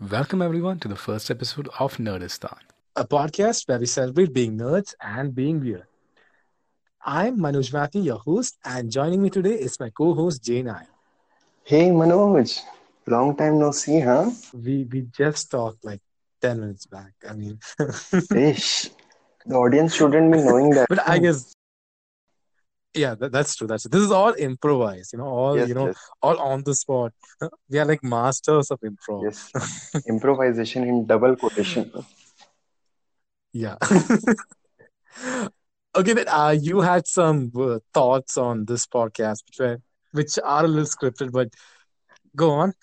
Welcome everyone to the first episode of Nerdistan, a podcast where we celebrate being nerds and being weird. I'm Manoj Mathy, your host, and joining me today is my co-host Jay Nair. Hey Manoj, long time no see, huh? We we just talked like ten minutes back. I mean, Ish. The audience shouldn't be knowing that. but I guess yeah, that, that's true. That's this is all improvised. You know, all Yes, you know, yes, all on the spot. We are like masters of improv. yes. Improvisation in double quotation. Yeah. okay, then uh, you had some uh, thoughts on this podcast, which were which are a little scripted, but go on.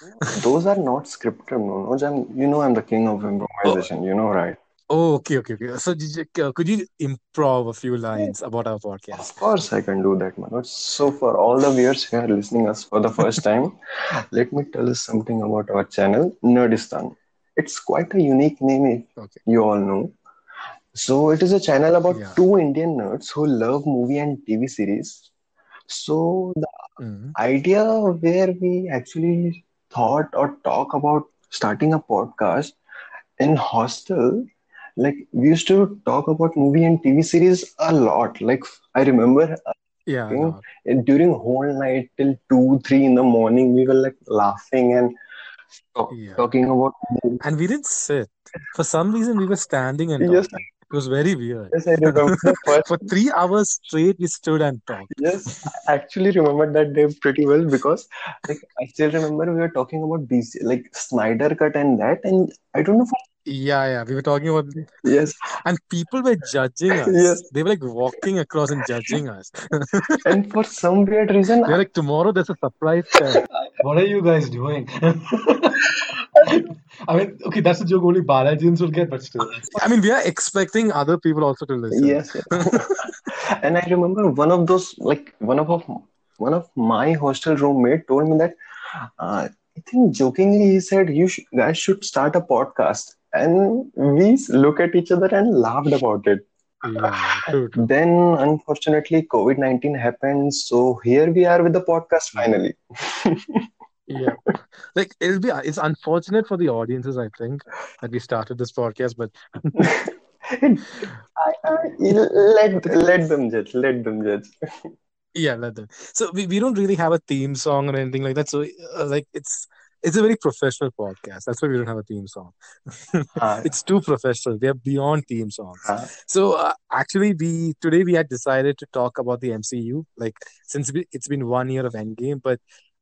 Those are not scripted, Manoj. I'm, you know, I'm the king of improvisation. You know, right? Oh, okay, okay, okay. So, did you, uh, could you improv a few lines about our podcast? Of course, I can do that, Manoj. So, for all the viewers who are listening us for the first time, let me tell you something about our channel, Nerdistan. It's quite a unique name, if Okay. you all know. So, it is a channel about Yeah. two Indian nerds who love movie and TV series. So, the Mhm. idea where we actually thought or talk about starting a podcast in hostel like we used to talk about movie and tv series a lot like i remember Yeah, uh, during whole night till 2 3 in the morning we were like laughing and talk, Yeah. talking about And we didn't sit. For some reason, we were standing and yes talking. It was very weird. yes i remember For three hours straight, we stood and talked. yes i actually remember that day pretty well because like i still remember we were talking about DC like snyder cut and that and i don't know for, Yeah, yeah. We were talking about, yes and people were judging us. yes They were like walking across and judging us. and for some weird reason They're like, tomorrow there's a surprise. What are you guys doing? I mean, okay, that's a joke only Balajins will get, but still. I mean, we are expecting other people also to listen. Yes, yes. and I remember one of those, like one of, of one of my hostel roommate told me that uh, I think jokingly he said you sh- guys should start a podcast, and we look at each other and laughed about it. Yeah, true, true. Then unfortunately COVID nineteen happened, so here we are with the podcast finally. Yeah. Like it'll be it's unfortunate for the audiences, I think, that we started this podcast, but I, I, let let them judge. Let them judge. yeah, let them. So we, we don't really have a theme song or anything like that. So uh, like it's it's a very professional podcast. That's why we don't have a theme song. Ah, It's too professional. We are beyond theme songs. ah, So uh, actually, we today we had decided to talk about the MCU. Like since we, it's been one year of Endgame, but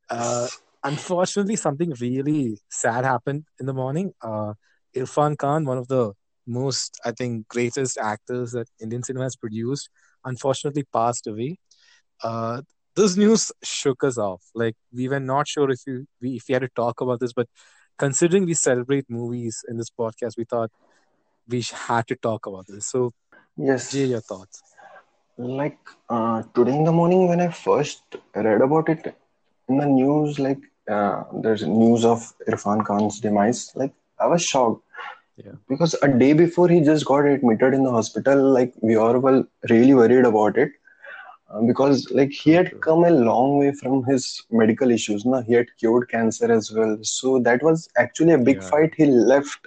uh, unfortunately, something really sad happened in the morning. Uh, Irfan Khan, one of the most, I think, greatest actors that Indian cinema has produced, unfortunately passed away. Uh, this news shook us off. Like we were not sure if we, we if we had to talk about this, but considering we celebrate movies in this podcast, we thought we had to talk about this. So, yes. Jay, your thoughts? Like uh, today in the morning when I first read about it in the news, like uh, there's news of Irfan Khan's demise. Like I was shocked Yeah. because a day before he just got admitted in the hospital. Like we all were really worried about it uh, because like he had come a long way from his medical issues. No, he had cured cancer as well. So that was actually a big Yeah. fight. He left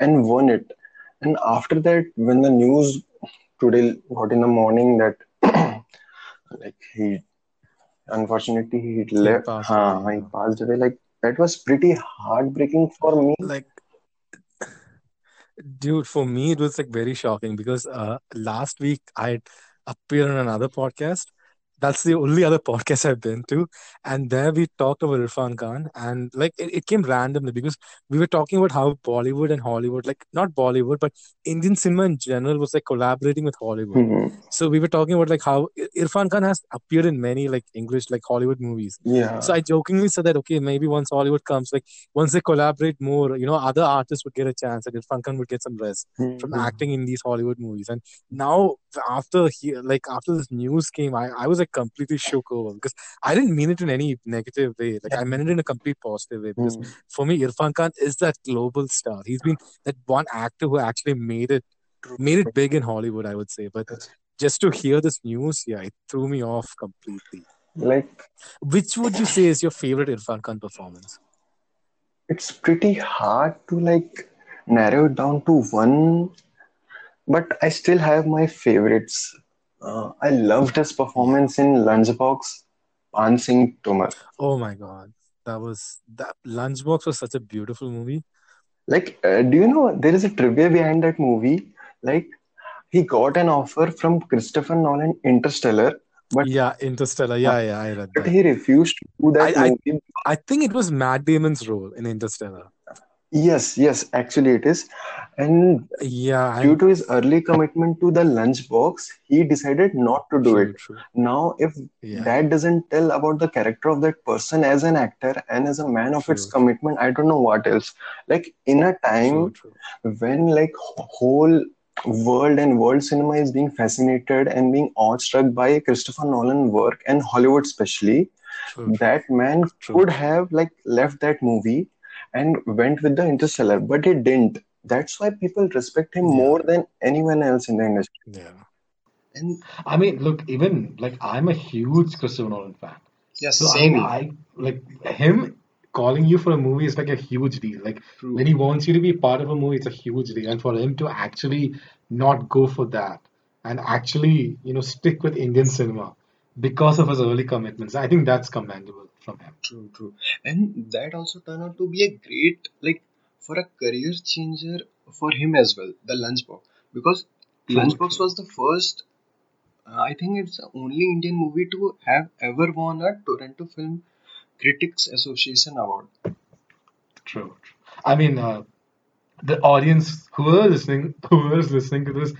and won it. And after that, when the news today got in the morning that like he unfortunately he He left passed huh, away. he passed away like that was pretty heartbreaking for me Like, dude, for me, it was like very shocking because uh, last week I had appeared on another podcast. That's the only other podcast I've been to. And there we talked about Irfan Khan. And like it, it came randomly because we were talking about how Bollywood and Hollywood, like not Bollywood, but Indian cinema in general was like collaborating with Hollywood. Mhm. So we were talking about like how Ir- Irfan Khan has appeared in many like English, like Hollywood movies. yeah So I jokingly said that okay, maybe once Hollywood comes, like once they collaborate more, you know, other artists would get a chance, and Irfan Khan would get some rest from Mhm. acting in these Hollywood movies. And now after he like after this news came, I, I was like completely shook over because I didn't mean it in any negative way. Like I meant it in a complete positive way because Mhm. for me, Irfan Khan is that global star. He's been that one actor who actually made it made it big in Hollywood, I would say. But just to hear this news, yeah, it threw me off completely. like Which would you say is your favorite Irfan Khan performance? it's pretty hard to like narrow it down to one, but I still have my favorites. Uh, I loved his performance in Lunchbox, Paan Singh Tomar. Oh my God. That was that Lunchbox was such a beautiful movie. Like, uh, do you know there is a trivia behind that movie? Like, he got an offer from Christopher Nolan Interstellar, but Yeah, Interstellar. Yeah, yeah, I read but that. he refused to do that I movie I think it was Matt Damon's role in Interstellar. Yes, yes, actually it is. And Yeah, due and to his early commitment to the lunchbox, he decided not to do it. true, true. Now, if Yeah, that doesn't tell about the character of that person as an actor and as a man of its true, true, commitment, I don't know what else. Like in a time true, when like whole world and world cinema is being fascinated and being awestruck by Christopher Nolan work and Hollywood especially, true, true, that man true. could have like left that movie and went with the interstellar but he didn't that's why people respect him Yeah, more than anyone else in the industry yeah. and I mean, look, even like I'm a huge Christopher Nolan fan. yeah So I same I like him calling you for a movie is like a huge deal. Like true when he wants you to be part of a movie, it's a huge deal. And for him to actually not go for that and actually, you know, stick with Indian cinema because of his early commitments, I think that's commendable from him. true true and that also turned out to be a great like for a career changer for him as well the lunchbox because True, lunchbox true, was the first uh, i think it's the only indian movie to have ever won a toronto film critics association award true. true. I mean, uh, the audience who are listening, who is listening to this,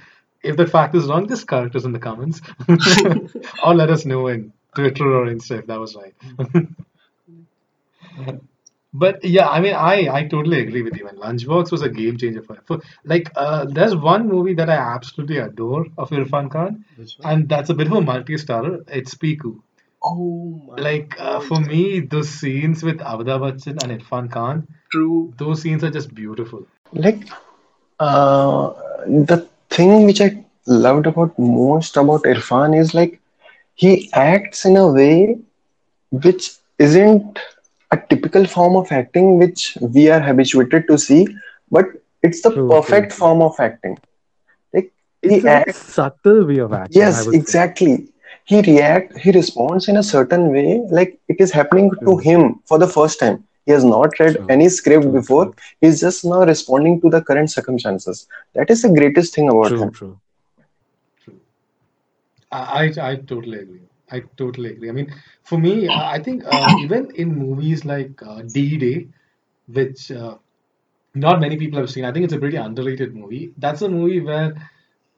if that fact is wrong, just correct us in the comments, or let us know in Twitter or Insta if that was right. But yeah, I mean, I I totally agree with you. And Lunchbox was a game changer for, for like uh, there's one movie that I absolutely adore of Irfan Khan, Which and that's a bit of a multi-starrer. It's Piku. Oh my Like uh, for me, those scenes with Amitabh Bachchan and Irfan Khan, True. those scenes are just beautiful. Like, uh, the thing which I loved about most about Irfan is like he acts in a way which isn't a typical form of acting which we are habituated to see, but it's the True, true, perfect true. form of acting. Like It's he a acts, subtle way of acting, yes, would say. exactly. He react, he responds in a certain way, like it is happening to him for the first time. He has not read true, any script true, before. true, He's just now responding to the current circumstances. That is the greatest thing about true, him. true. True. I, I I totally agree. I totally agree. I mean, for me, I I think uh, even in movies like uh, D-Day, which uh, not many people have seen, I think it's a pretty underrated movie. That's a movie where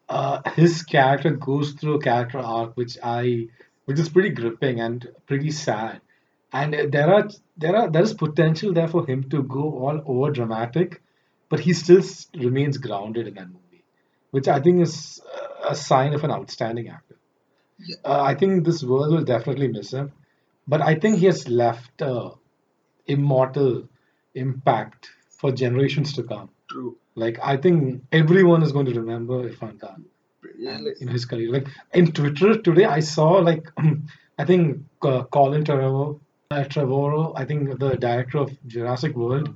uh, his character goes through a character arc, which I, which is pretty gripping and pretty sad. And uh, there are there are there is potential there for him to go all over dramatic, but he still remains grounded in that movie, which I think is uh, a sign of an outstanding actor. Uh, I think this world will definitely miss him, but I think he has left a immortal impact for generations to come. True. Like I think everyone is going to remember Irfan Khan Yeah, like, in his career. Like in Twitter today, I saw like I think uh, Colin Trevorrow, uh, Trevorrow, I think the director of Jurassic World,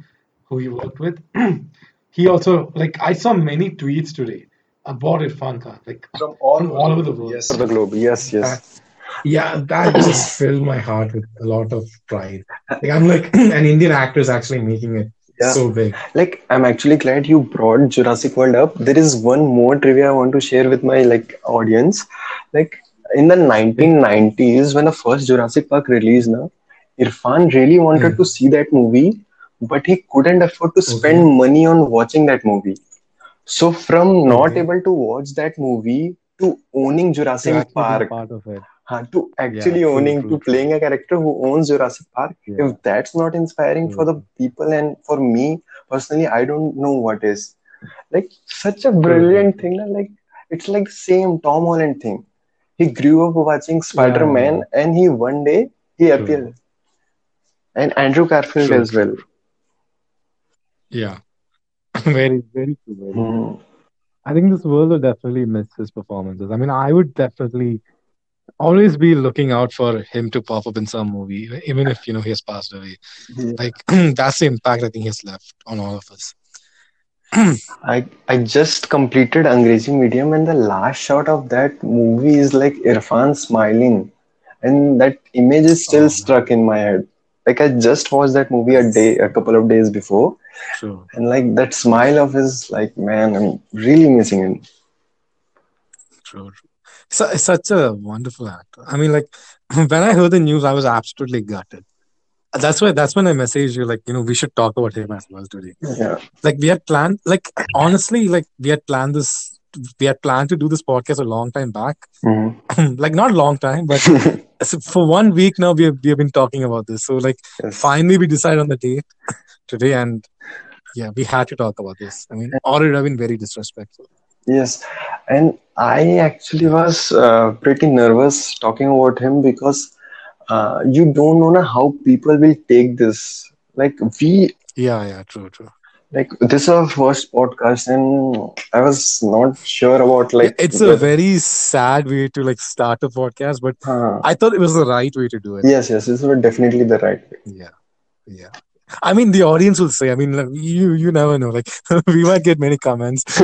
who he worked with, he also like I saw many tweets today about Irfan Khan, like from all from over all the over the globe. world. Yes, the globe. Yes, yes. That yeah, that just filled my heart with a lot of pride. Like I'm like an Indian actor is actually making it Yeah. so big. Like I'm actually glad you brought Jurassic World up. There is one more trivia I want to share with my like audience. Like in the 1990s, when the first Jurassic Park released, now Irfan really wanted Mm. to see that movie, but he couldn't afford to Okay. spend money on watching that movie. So from not Okay. able to watch that movie to owning Jurassic being Park, part of it. huh, to actually true, owning, true, to playing a character who owns Jurassic Park, Yeah, if that's not inspiring for the people and for me personally, I don't know what is. Like such a true, true, brilliant true. thing. Like it's like same Tom Holland thing. He grew up watching Yeah, Spider-Man yeah. and he one day he True, appeared. And Andrew Garfield True, as well. Yeah. Very, Very true, very true. Hmm. I think this world will definitely miss his performances. I mean, I would definitely always be looking out for him to pop up in some movie, even if you know he has passed away. Yeah. Like that's the impact I think he has left on all of us. I I just completed Angrezi Medium, and the last shot of that movie is like Irfan smiling, and that image is still Oh stuck in my head. Like I just watched that movie a day, a couple of days before, true, and like that smile of his, like man, I'm really missing him. true, true. So, such a wonderful actor. I mean, like when I heard the news, I was absolutely gutted. That's why that's when I messaged you, like, you know, we should talk about him as well today. Yeah. Like we had planned, like honestly, like we had planned this, we had planned to do this podcast a long time back. Mhm. like not long time, but so for one week now we have, we have been talking about this. So like Yes. finally we decided on the date today, and yeah, we had to talk about this. I mean, or it would have been very disrespectful. Yes, and I actually was uh, pretty nervous talking about him because uh, you don't know how people will take this. Like we, Yeah, yeah, true, true. Like this is our first podcast, and I was not sure about like it's a very sad way to like start a podcast, but Uh, I thought it was the right way to do it. yes, yes, this was definitely the right way. Yeah, yeah. I mean, the audience will say. I mean, like, you you never know. Like, we might get many comments.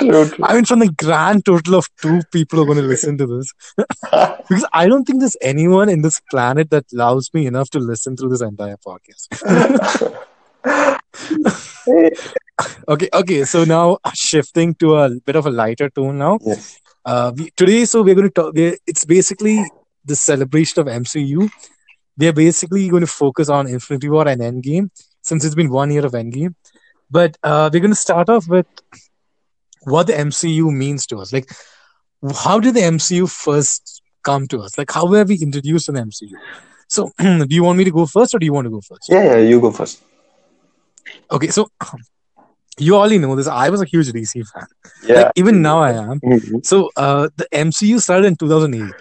True, true. I mean, from the grand total of two people are going to listen to this, because I don't think there's anyone in this planet that loves me enough to listen through this entire podcast. okay, okay. So now shifting to a bit of a lighter tone now. Yes. Uh, we, today, so we're going to talk. It's basically the celebration of MCU. We're basically going to focus on Infinity War and Endgame since it's been one year of Endgame. But uh, we're going to start off with what the MCU means to us. Like, how did the MCU first come to us? Like, how were we introduced to the MCU? So, do you want me to go first or do you want to go first? Yeah, yeah, you go first. Okay, so you already know this. I was a huge DC fan. Yeah. Like, even now I am. Mhm. So, uh, the MCU started in 2008.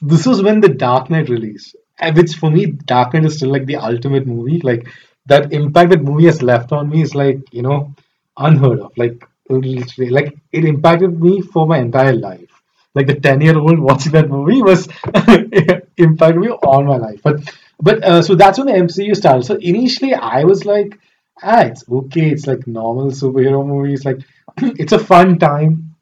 This was when the Dark Knight released, which for me, Dark Knight is still like the ultimate movie. Like that impact that movie has left on me is like you know unheard of. Like literally, like it impacted me for my entire life. Like the ten year old watching that movie was impacted me all my life. But but uh, so that's when the MCU started. So initially, I was like, ah, it's okay. It's like normal superhero movies. Like it's a fun time.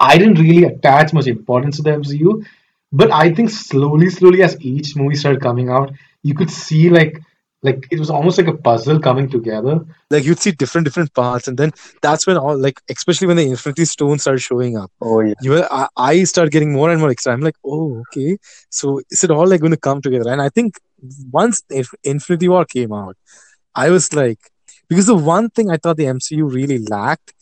I didn't really attach much importance to the MCU, but I think slowly, slowly, as each movie started coming out, you could see like like it was almost like a puzzle coming together. Like, you'd see different, different parts. And then that's when all, like, especially when the Infinity Stones started showing up, Oh yeah. you were, I, I started getting more and more excited. I'm like, oh, okay. So, is it all like going to come together? And I think once Inf- Infinity War came out, I was like, because the one thing I thought the MCU really lacked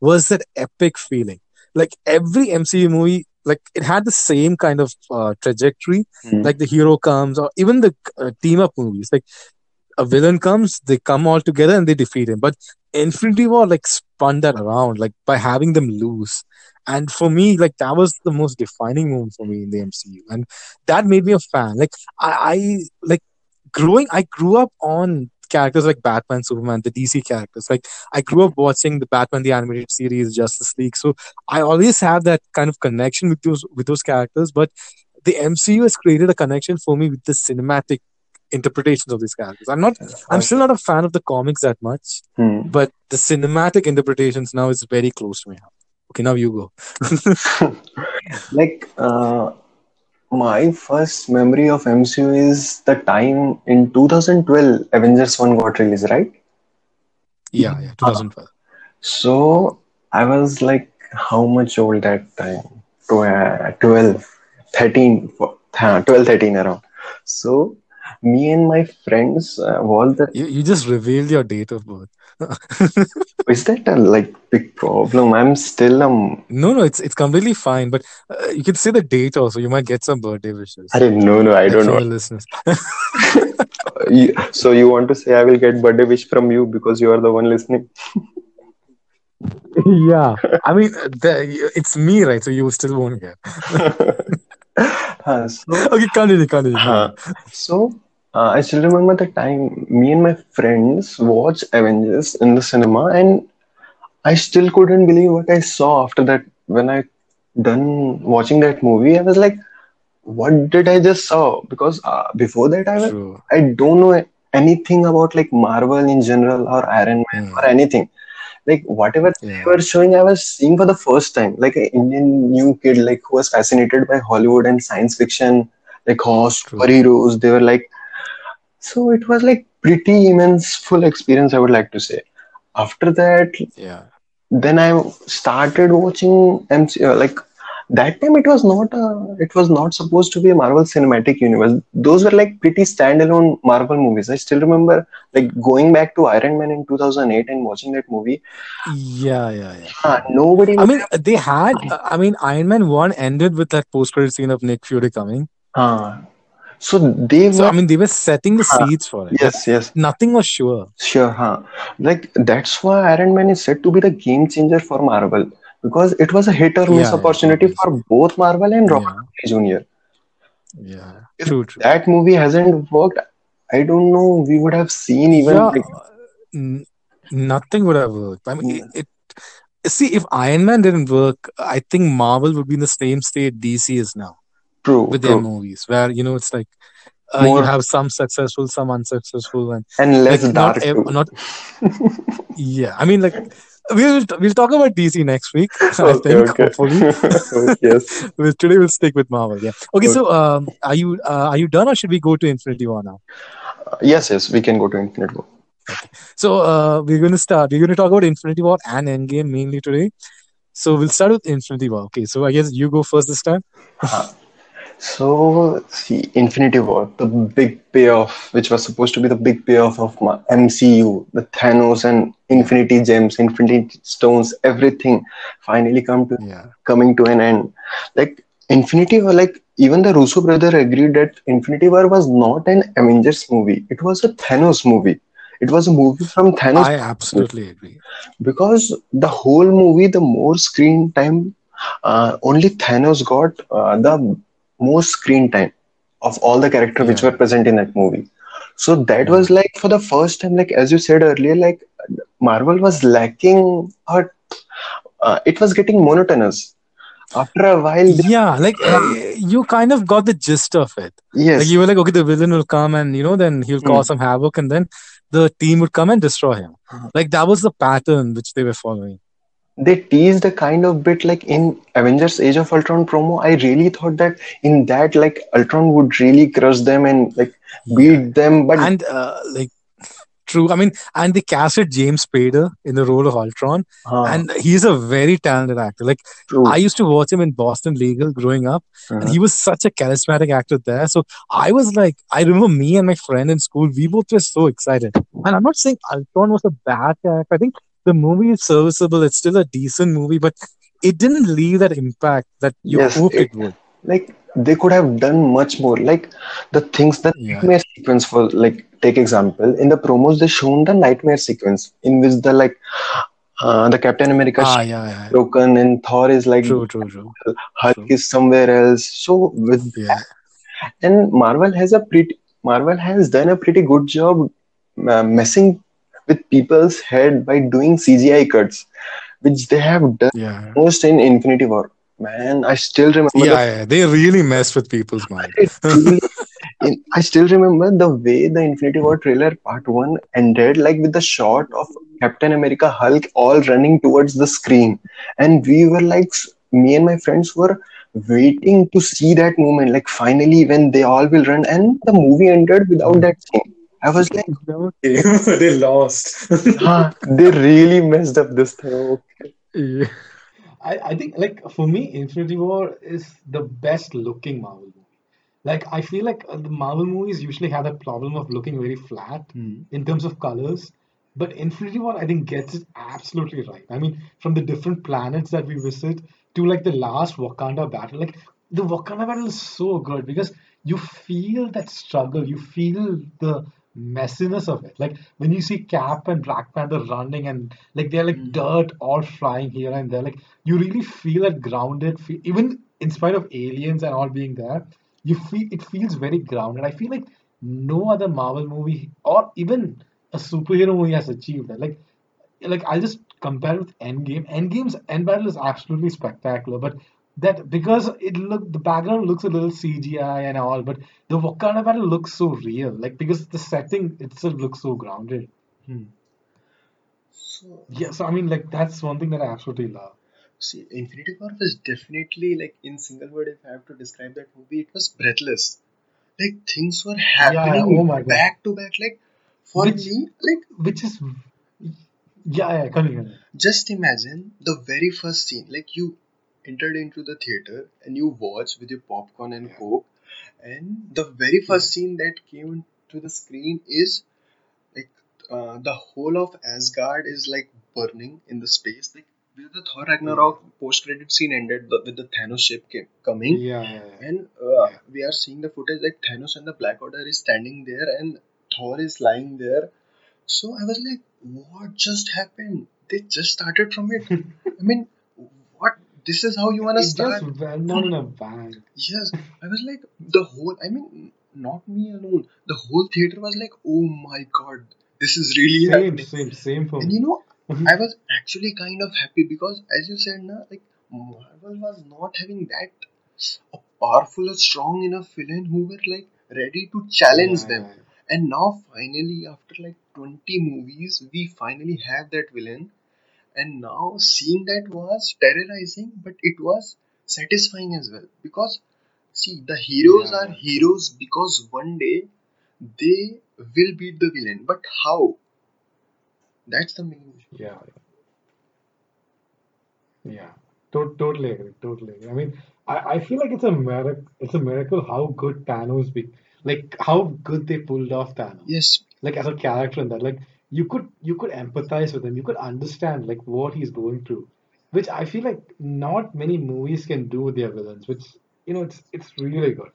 was that epic feeling. Like every MCU movie, like it had the same kind of uh, trajectory. Mhm. Like the hero comes, or even the uh, team up movies. Like a villain comes, they come all together and they defeat him. But Infinity War like spun that around, like by having them lose. And for me, like that was the most defining moment for me in the MCU, and that made me a fan. Like I, I like growing. I grew up on characters like Batman, Superman, the DC characters. Like I grew up watching the Batman the animated series, Justice League. So I always have that kind of connection with those with those characters. But the MCU has created a connection for me with the cinematic interpretations of these characters. I'm not. I'm still not a fan of the comics that much, Hmm. but the cinematic interpretations now is very close to me. Okay, now you go. Like, uh, my first memory of MCU is the time in 2012 Avengers 1 got released, right? Yeah, yeah, 2012. So I was like, how much old that time? Uh, 12, 13, uh, 12, 13 around. So me and my friends uh, was the You, you just revealed your date of birth. is that a like big problem? I'm still um No, no, it's it's completely fine. But uh, you can say the date also. You might get some birthday wishes. I didn't know, no, I like don't know. listeners. You, so you want to say I will get birthday wish from you because you are the one listening? yeah, I mean, uh, the, it's me, right? So you still won't get. Uh, so Okay, continue, continue. Uh, so uh, I still remember the time me and my friends watched Avengers in the cinema, and I still couldn't believe what I saw after that when I done watching that movie, I was like, what did I just saw? Because uh, before that, I was. I don't know anything about like Marvel in general or Iron Man Hmm. or anything. Like whatever they were showing, I was seeing for the first time. Like an Indian new kid, like who was fascinated by Hollywood and science fiction, like True. superheroes. They were like, so it was like pretty immense full experience. I would like to say. After that, Yeah. then I started watching MCU. Like that time, it was not a, it was not supposed to be a Marvel Cinematic Universe. Those were like pretty standalone Marvel movies. I still remember like going back to Iron Man in 2008 and watching that movie. Yeah, yeah, yeah. Ah, nobody. I mean, they had. I mean, Iron Man one ended with that post-credit scene of Nick Fury coming. Ah, so they were. So. I mean, they were setting the Ah, seeds for it. Yes, yes, nothing was sure. sure. Huh. Like that's why Iron Man is said to be the game changer for Marvel because it was a hit or miss Yeah, yeah, opportunity for both Marvel and Robert Yeah, Jr. yeah. If True, true. that movie hasn't worked, I don't know. We would have seen even Yeah, like n- nothing would have worked. I mean, it, it. See, if Iron Man didn't work, I think Marvel would be in the same state DC is now true, with their true. movies, where you know it's like uh, you have some successful, some unsuccessful, and and less like not ev- not yeah. I mean, like we'll we'll talk about DC next week. I think okay. hopefully. Yes. Well, today we'll stick with Marvel. Yeah. Okay. Okay. So, um, are you uh, are you done, or should we go to Infinity War now? Yes, yes, we can go to Infinite War. So, uh, we're going to start. We're going to talk about Infinity War and Endgame mainly today. So, we'll start with Infinity War. Okay. So, I guess you go first this time. Uh, So, see, Infinity War, the big payoff, which was supposed to be the big payoff of my MCU, the Thanos and Infinity Gems, Infinity Stones, everything finally come to Yeah. coming to an end. Like Infinity War, like even the Russo brother agreed that Infinity War was not an Avengers movie; it was a Thanos movie. It was a movie from Thanos I absolutely agree. because the whole movie, the more screen time, uh, only Thanos got uh, the most screen time of all the characters which were present in that movie. So that Yeah. was like for the first time, like as you said earlier, like Marvel was lacking, or uh, it was getting monotonous. After a while, they, Yeah. Like, uh, you kind of got the gist of it. Like, yes, you were like, okay, the villain will come and, you know, then he'll Hmm. cause some havoc and then the team would come and destroy him. Uh-huh. Like, that was the pattern which they were following. They teased a kind of bit like in Avengers Age of Ultron promo. I really thought that in that, like Ultron would really crush them and like Yeah. beat them, but And, uh, like, true. I mean, and they casted James Spader in the role of Ultron. uh, and he's a very talented actor. Like true. I used to watch him in Boston Legal growing up, and Uh-huh. he was such a charismatic actor there. So I was like, I remember me and my friend in school, we both were so excited. And I'm not saying Ultron was a bad character. I think the movie is serviceable. It's still a decent movie, but it didn't leave that impact that you Yes, hoped it it would. like they could have done much more. Like the things the Yeah. nightmare sequence for like take example in the promos they shown the nightmare sequence in which the like uh, the Captain America Ah, yeah, yeah. broken and Thor is like True, true, true. Hulk True. is somewhere else. So with Yeah. and Marvel has a pretty Marvel has done a pretty good job uh, messing with people's head by doing CGI cuts, which they have done Yeah. most in Infinity War. Man, I still remember the Yeah, yeah. They really messed with people's mind. it really, in, I still remember the way the Infinity War trailer part one ended, like with the shot of Captain America Hulk all running towards the screen, and we were like, me and my friends were waiting to see that moment, like finally when they all will run, and the movie ended without hmm. that scene. I was like, Okay. they lost. they really messed up this thing. yeah. I, I think like for me, Infinity War is the best looking Marvel movie. Like I feel like uh, the Marvel movies usually have that problem of looking very flat Hmm. in terms of colors, but Infinity War I think gets it absolutely right. I mean, from the different planets that we visit to like the last Wakanda battle, like the Wakanda battle is so good because you feel that struggle, you feel the messiness of it. Like when you see Cap and Black Panther running and like they're like mm-hmm. dirt all flying here and there, like you really feel that grounded. Feel, even in spite of aliens and all being there, you feel it feels very grounded. I feel like no other Marvel movie or even a superhero movie has achieved that. Like like I'll just compare with Endgame. Endgame's end battle is absolutely spectacular, but that because it look the background looks a little CGI and all, but the Wakanda battle looks so real. Like because the setting itself looks so grounded. Hmm. So, Yeah, so I mean, like that's one thing that I absolutely love. see, Infinity War was definitely like in single word. If I have to describe that movie, it was breathless. Like things were Yeah, yeah, happening oh my God. back to back. Like for Which me, like which is yeah, yeah, continue. just imagine the very first scene. Like you entered into the theater and you watch with your popcorn and Yeah. coke, and the very Yeah. first scene that came to the screen is like uh, the whole of Asgard is like burning in the space. Like with the Thor Yeah. Ragnarok post credit scene ended the, with the Thanos ship came, coming, Yeah, yeah, yeah. and uh, Yeah. we are seeing the footage like Thanos and the Black Order is standing there and Thor is lying there. So I was like, what just happened? They just started from it. I mean? This is how you wanna It just start? went on in a bang. Yes, I was like the whole. I mean, not me alone. The whole theater was like, "Oh my god, this is really Same, happening." same, same for And you know, I was actually kind of happy because, as you said, na, like Marvel was not having that a powerful or strong enough villain who were like ready to challenge Yeah, them. And now, finally, after like 20 movies, we finally have that villain. And now, seeing that was terrorizing, but it was satisfying as well. Because, see, the heroes yeah, are heroes because one day they will beat the villain. But how? That's the main issue. Yeah, yeah. To- totally agree. Totally agree. I mean, I, I feel like it's a miracle. It's a miracle how good Thanos be. Like how good they pulled off Thanos. Yes, Like as a character in that, like you could you could empathize with him. You could understand like what he's going through, which I feel like not many movies can do with their villains. Which you know, it's it's really good.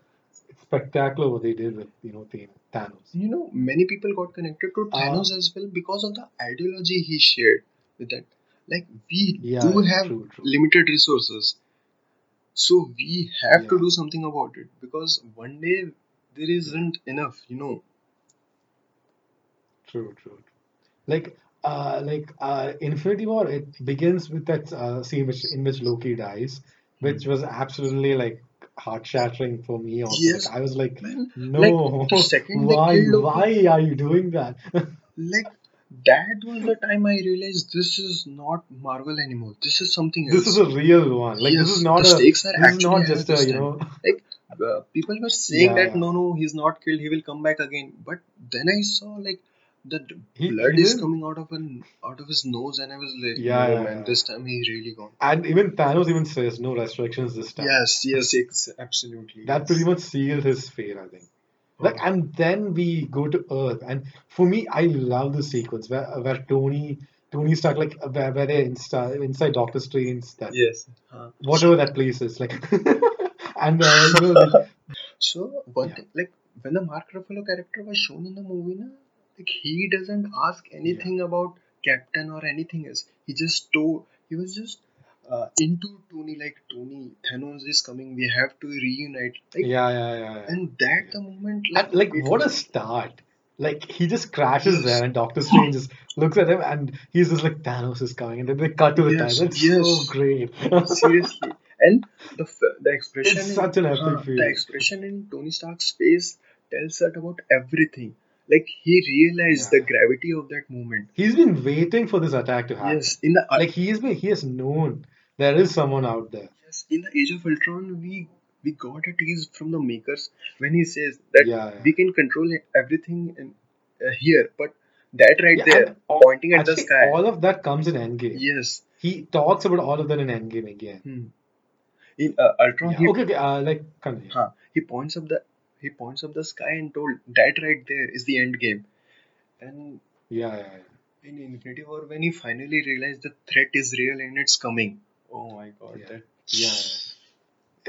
It's spectacular what they did with you know Than- Thanos. you know, many people got connected to Uh, Thanos as well because of the ideology he shared with that. Like, we yeah, do have true, true. limited resources, so we have to do something about it because one day there yeah, isn't enough, you know. true, true. true. Like, uh, like uh, Infinity War, it begins with that uh, scene which in which Loki dies, which Hmm. was absolutely like heart-shattering for me also. Like I was like, man. Like no, the second why, why are you doing that? like that was the time I realized this is not Marvel anymore. This is something else. This is a real one. Like this is not the a, stakes are actually not just a, you know, Like uh, people were saying yeah, that yeah. no, no, he's not killed. He will come back again. But then I saw like the He blood he is coming out of an out of his nose, and I was like, Yeah, no, yeah, man, yeah. this time he's really gone. And even Thanos even says no restrictions this time. Yes, yes, ex- absolutely, That pretty much sealed his fate, I think. Like, Oh, and then we go to Earth, and for me, I love the sequence where where Tony Tony Stark like where, where they're inside inside Doctor Strange that yes. Huh. whatever that place is like, and uh, you know like So one yeah thing, like when the Mark Ruffalo character was shown in the movie, na, like he doesn't ask yeah anything about Captain or anything else. He just told he was just uh, into Tony, like Tony, Thanos is coming. We have to reunite. Like, yeah yeah yeah yeah and that the moment, like And like, what a start! Like he just crashes there, and Doctor Strange just looks at him, and he's just like Thanos is coming, and then they cut to the time. yes, That's so yes. great. Seriously, and the the expression It's in such an epic uh, the expression in Tony Stark's face tells us about everything. Like he realized Yeah, the gravity of that moment. he's been waiting for this attack to happen. Yes, in the Like he's been, he has known there is someone out there. yes in the Age of Ultron, we we got a tease from the makers when he says that Yeah, we can control everything in, uh, here, but that right yeah. there, all, pointing at the sky. all of that comes in Endgame. Yes. He talks about all of that in Endgame again. Hmm. In uh, Ultron, Yeah. he Okay. Okay. Uh, like continue. huh, he points up the he points up the sky and told that right there is the end game. And Yeah. Yeah. yeah. in Infinity War, when he finally realized the threat is real and it's coming. Oh my God, Yeah. that Yeah. yeah.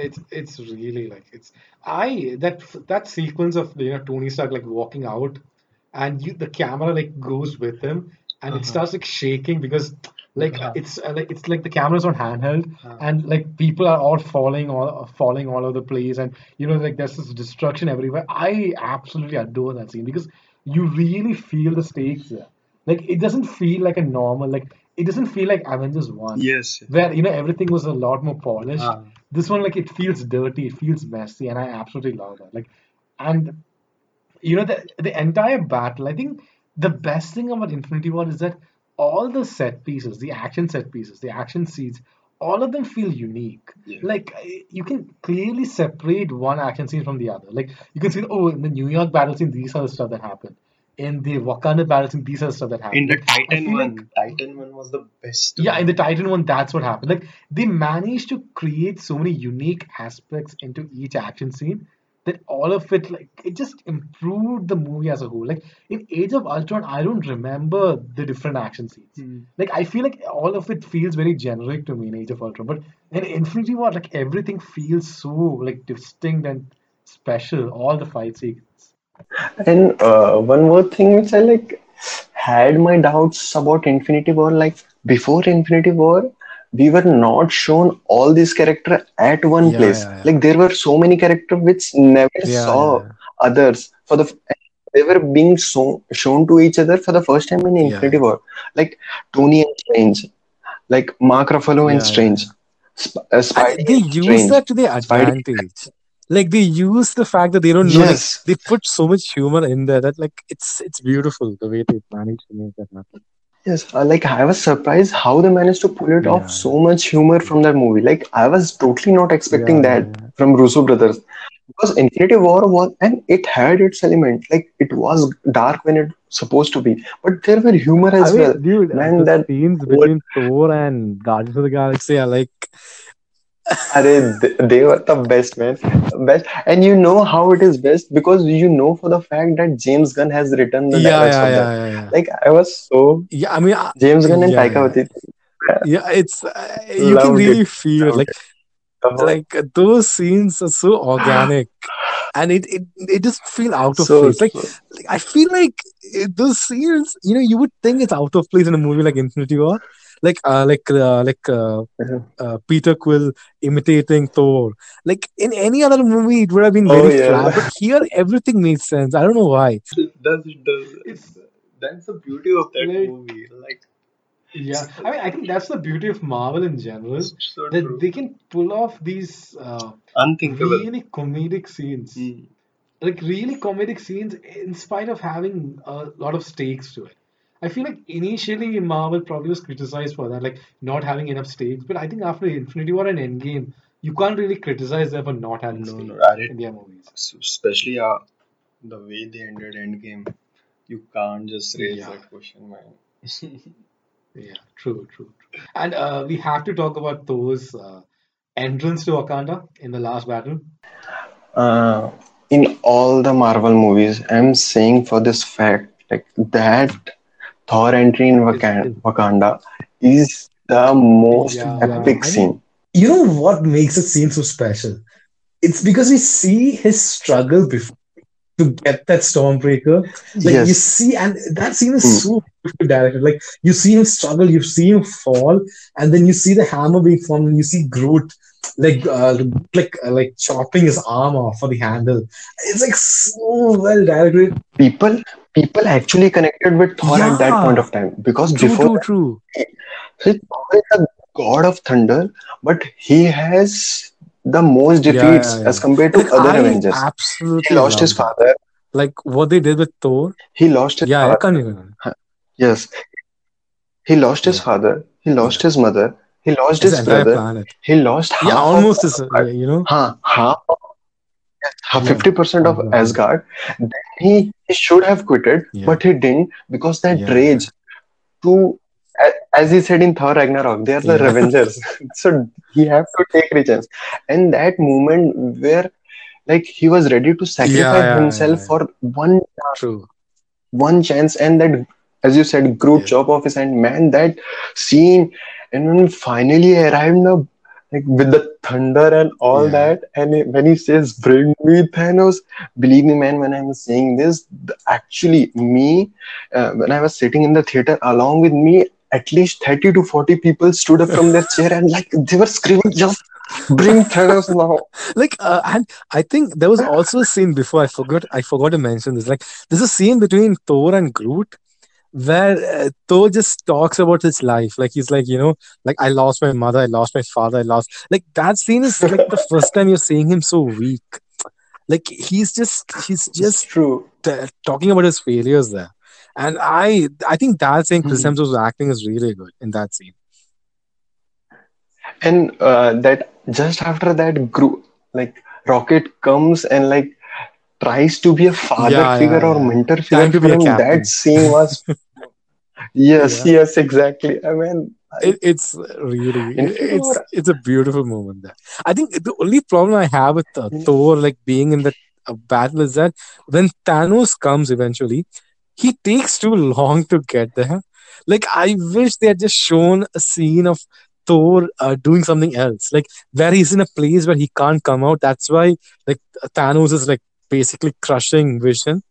It's it's really like it's I that that sequence of you know Tony Stark like walking out and you the camera like goes with him and it uh-huh, starts like shaking because like uh, uh-huh, it's uh, like it's like the camera's on handheld uh, and like people are all falling all falling all over the place and you know like there's this destruction everywhere. I absolutely adore that scene because you really feel the stakes there. Like it doesn't feel like a normal like it doesn't feel like Avengers 1 yes, where you know everything was a lot more polished uh, This one, like, it feels dirty, it feels messy, and I absolutely love that. Like, and you know the the entire battle. I think the best thing about Infinity War is that all the set pieces, the action set pieces, the action scenes, all of them feel unique. Yeah. Like you can clearly separate one action scene from the other. Like you can see, oh, in the New York battle scene, these are the stuff that happened. In the Wakanda battle scene, these are the stuff that happened. In the Titan one, like Titan one was the best yeah, in the Titan one, that's what happened. Like they managed to create so many unique aspects into each action scene that all of it like it just improved the movie as a whole. Like in Age of Ultron, I don't remember the different action scenes. Hmm. Like I feel like all of it feels very generic to me in Age of Ultron. But in Infinity War, like everything feels so like distinct and special. All the fight sequences. And uh, one more thing which I like had my doubts about Infinity War. Like before Infinity War, we were not shown all these characters at one Yeah, place. yeah. Like there were so many characters which never saw others for the. They were being so, shown to each other for the first time in Infinity War. Like Tony and Strange, like Mark Ruffalo and Strange. Sp- uh, And Spidey they use Strange, that to their advantage. Like they use the fact that they don't know. Like Yes, they put so much humor in there that like it's it's beautiful the way they managed to make that happen. Yes, uh, like I was surprised how they managed to pull it Yeah, off so much humor from that movie. Like I was totally not expecting yeah, that yeah. from Russo brothers because Infinity War was and it had its element. Like it was dark when it supposed to be, but there were humor I as well. mean, dude, uh, Man, the that scenes between Thor and Guardians of the Galaxy are like, are they, they were the best man, best. And you know how it is best because you know for the fact that James Gunn has written the yeah, yeah, of that. yeah, yeah, yeah. Like I was so Yeah, I mean, uh, James Gunn and yeah, Taika yeah, Waititi yeah. It's uh, you can it, really feel loved Like it. Like those scenes are so organic and it it, it doesn't feel out of So place like, i feel like it, those scenes you know you would think it's out of place in a movie like infinity war like uh like uh, like uh, Mhm. uh, peter quill imitating thor like in any other movie it would have been Oh very yeah. flat but here everything makes sense i don't know why does it does It's that's the beauty of that like movie like yeah. I mean, I think that's the beauty of Marvel in general so that true they can pull off these uh, unthinkable really comedic scenes. Hmm. like really comedic scenes in spite of having a lot of stakes to it. I feel like initially Marvel probably was criticized for that, like not having enough stakes. But I think after Infinity War and Endgame, you can't really criticize them for not having no no stakes are it in their movies. especially uh, the way they ended Endgame you can't just raise Yeah, that question man yeah, true, true, true. And uh, we have to talk about those uh, entrance to Wakanda in the last battle. uh, in all the Marvel movies I'm saying for this fact like that Thor entry in Wakanda, Wakanda is the most Yeah, yeah epic mean scene you know what makes the scene so special it's because we see his struggle before to get that Stormbreaker. Like you see, and that scene is Hmm. so beautifully directed. Like you see him struggle, you see him fall, and then you see the hammer being formed, and you see Groot like uh, like uh, like chopping his arm off for the handle. It's like so well directed. people people actually connected with Thor at that point of time because true, before true, true. Thor is the god of thunder, but he has the most defeats yeah, as compared to Like other I Avengers. He absolutely lost his father. Like what they did with Thor. He lost his Yeah, yeah, father. continue. Yes, he lost his Yeah, father. He lost yeah. his mother. He lost His his brother. planet. He lost half of almost is uh, you know. Huh, half Yeah, fifty percent of Asgard. Yeah, Asgard. Then he, he should have quitted, yeah, but he didn't because that yeah, rage to as he said in Thor Ragnarok, they are the yeah, Revengers. so he have to take revenge. And that moment where like he was ready to yeah, sacrifice yeah, yeah, himself yeah. for one True. one chance and that as you said Groot Yeah, chop off his hand man that scene and when we finally arrived now like with the thunder and all yeah, that and he- when he says bring me Thanos believe me man when I'm saying this actually me uh, when I was sitting in the theater along with me at least 30 to 40 people stood up from their chair and like they were screaming just bring Thanos now. Like uh, and i think there was also a scene before i forgot i forgot to mention this like there's a scene between thor and groot where uh, Thor just talks about his life. Like he's like, you know, like I lost my mother, I lost my father, I lost. Like that scene is like the first time you're seeing him so weak. Like he's just he's It's just true. t- talking about his failures there. And I I think that scene Chris Hmm. Hemsworth's acting is really good in that scene. And uh, that just after that group, like Rocket comes and like tries to be a father Yeah, figure yeah, or mentor figure for him. That scene was yes, Yeah. yes, exactly. I mean, It, it's really it's it's a beautiful moment there. I think the only problem I have with uh, Thor like being in that uh, battle is that when Thanos comes eventually, he takes too long to get there. Like I wish they had just shown a scene of Thor uh, doing something else, like where he's in a place where he can't come out. That's why like Thanos is like basically crushing Vision.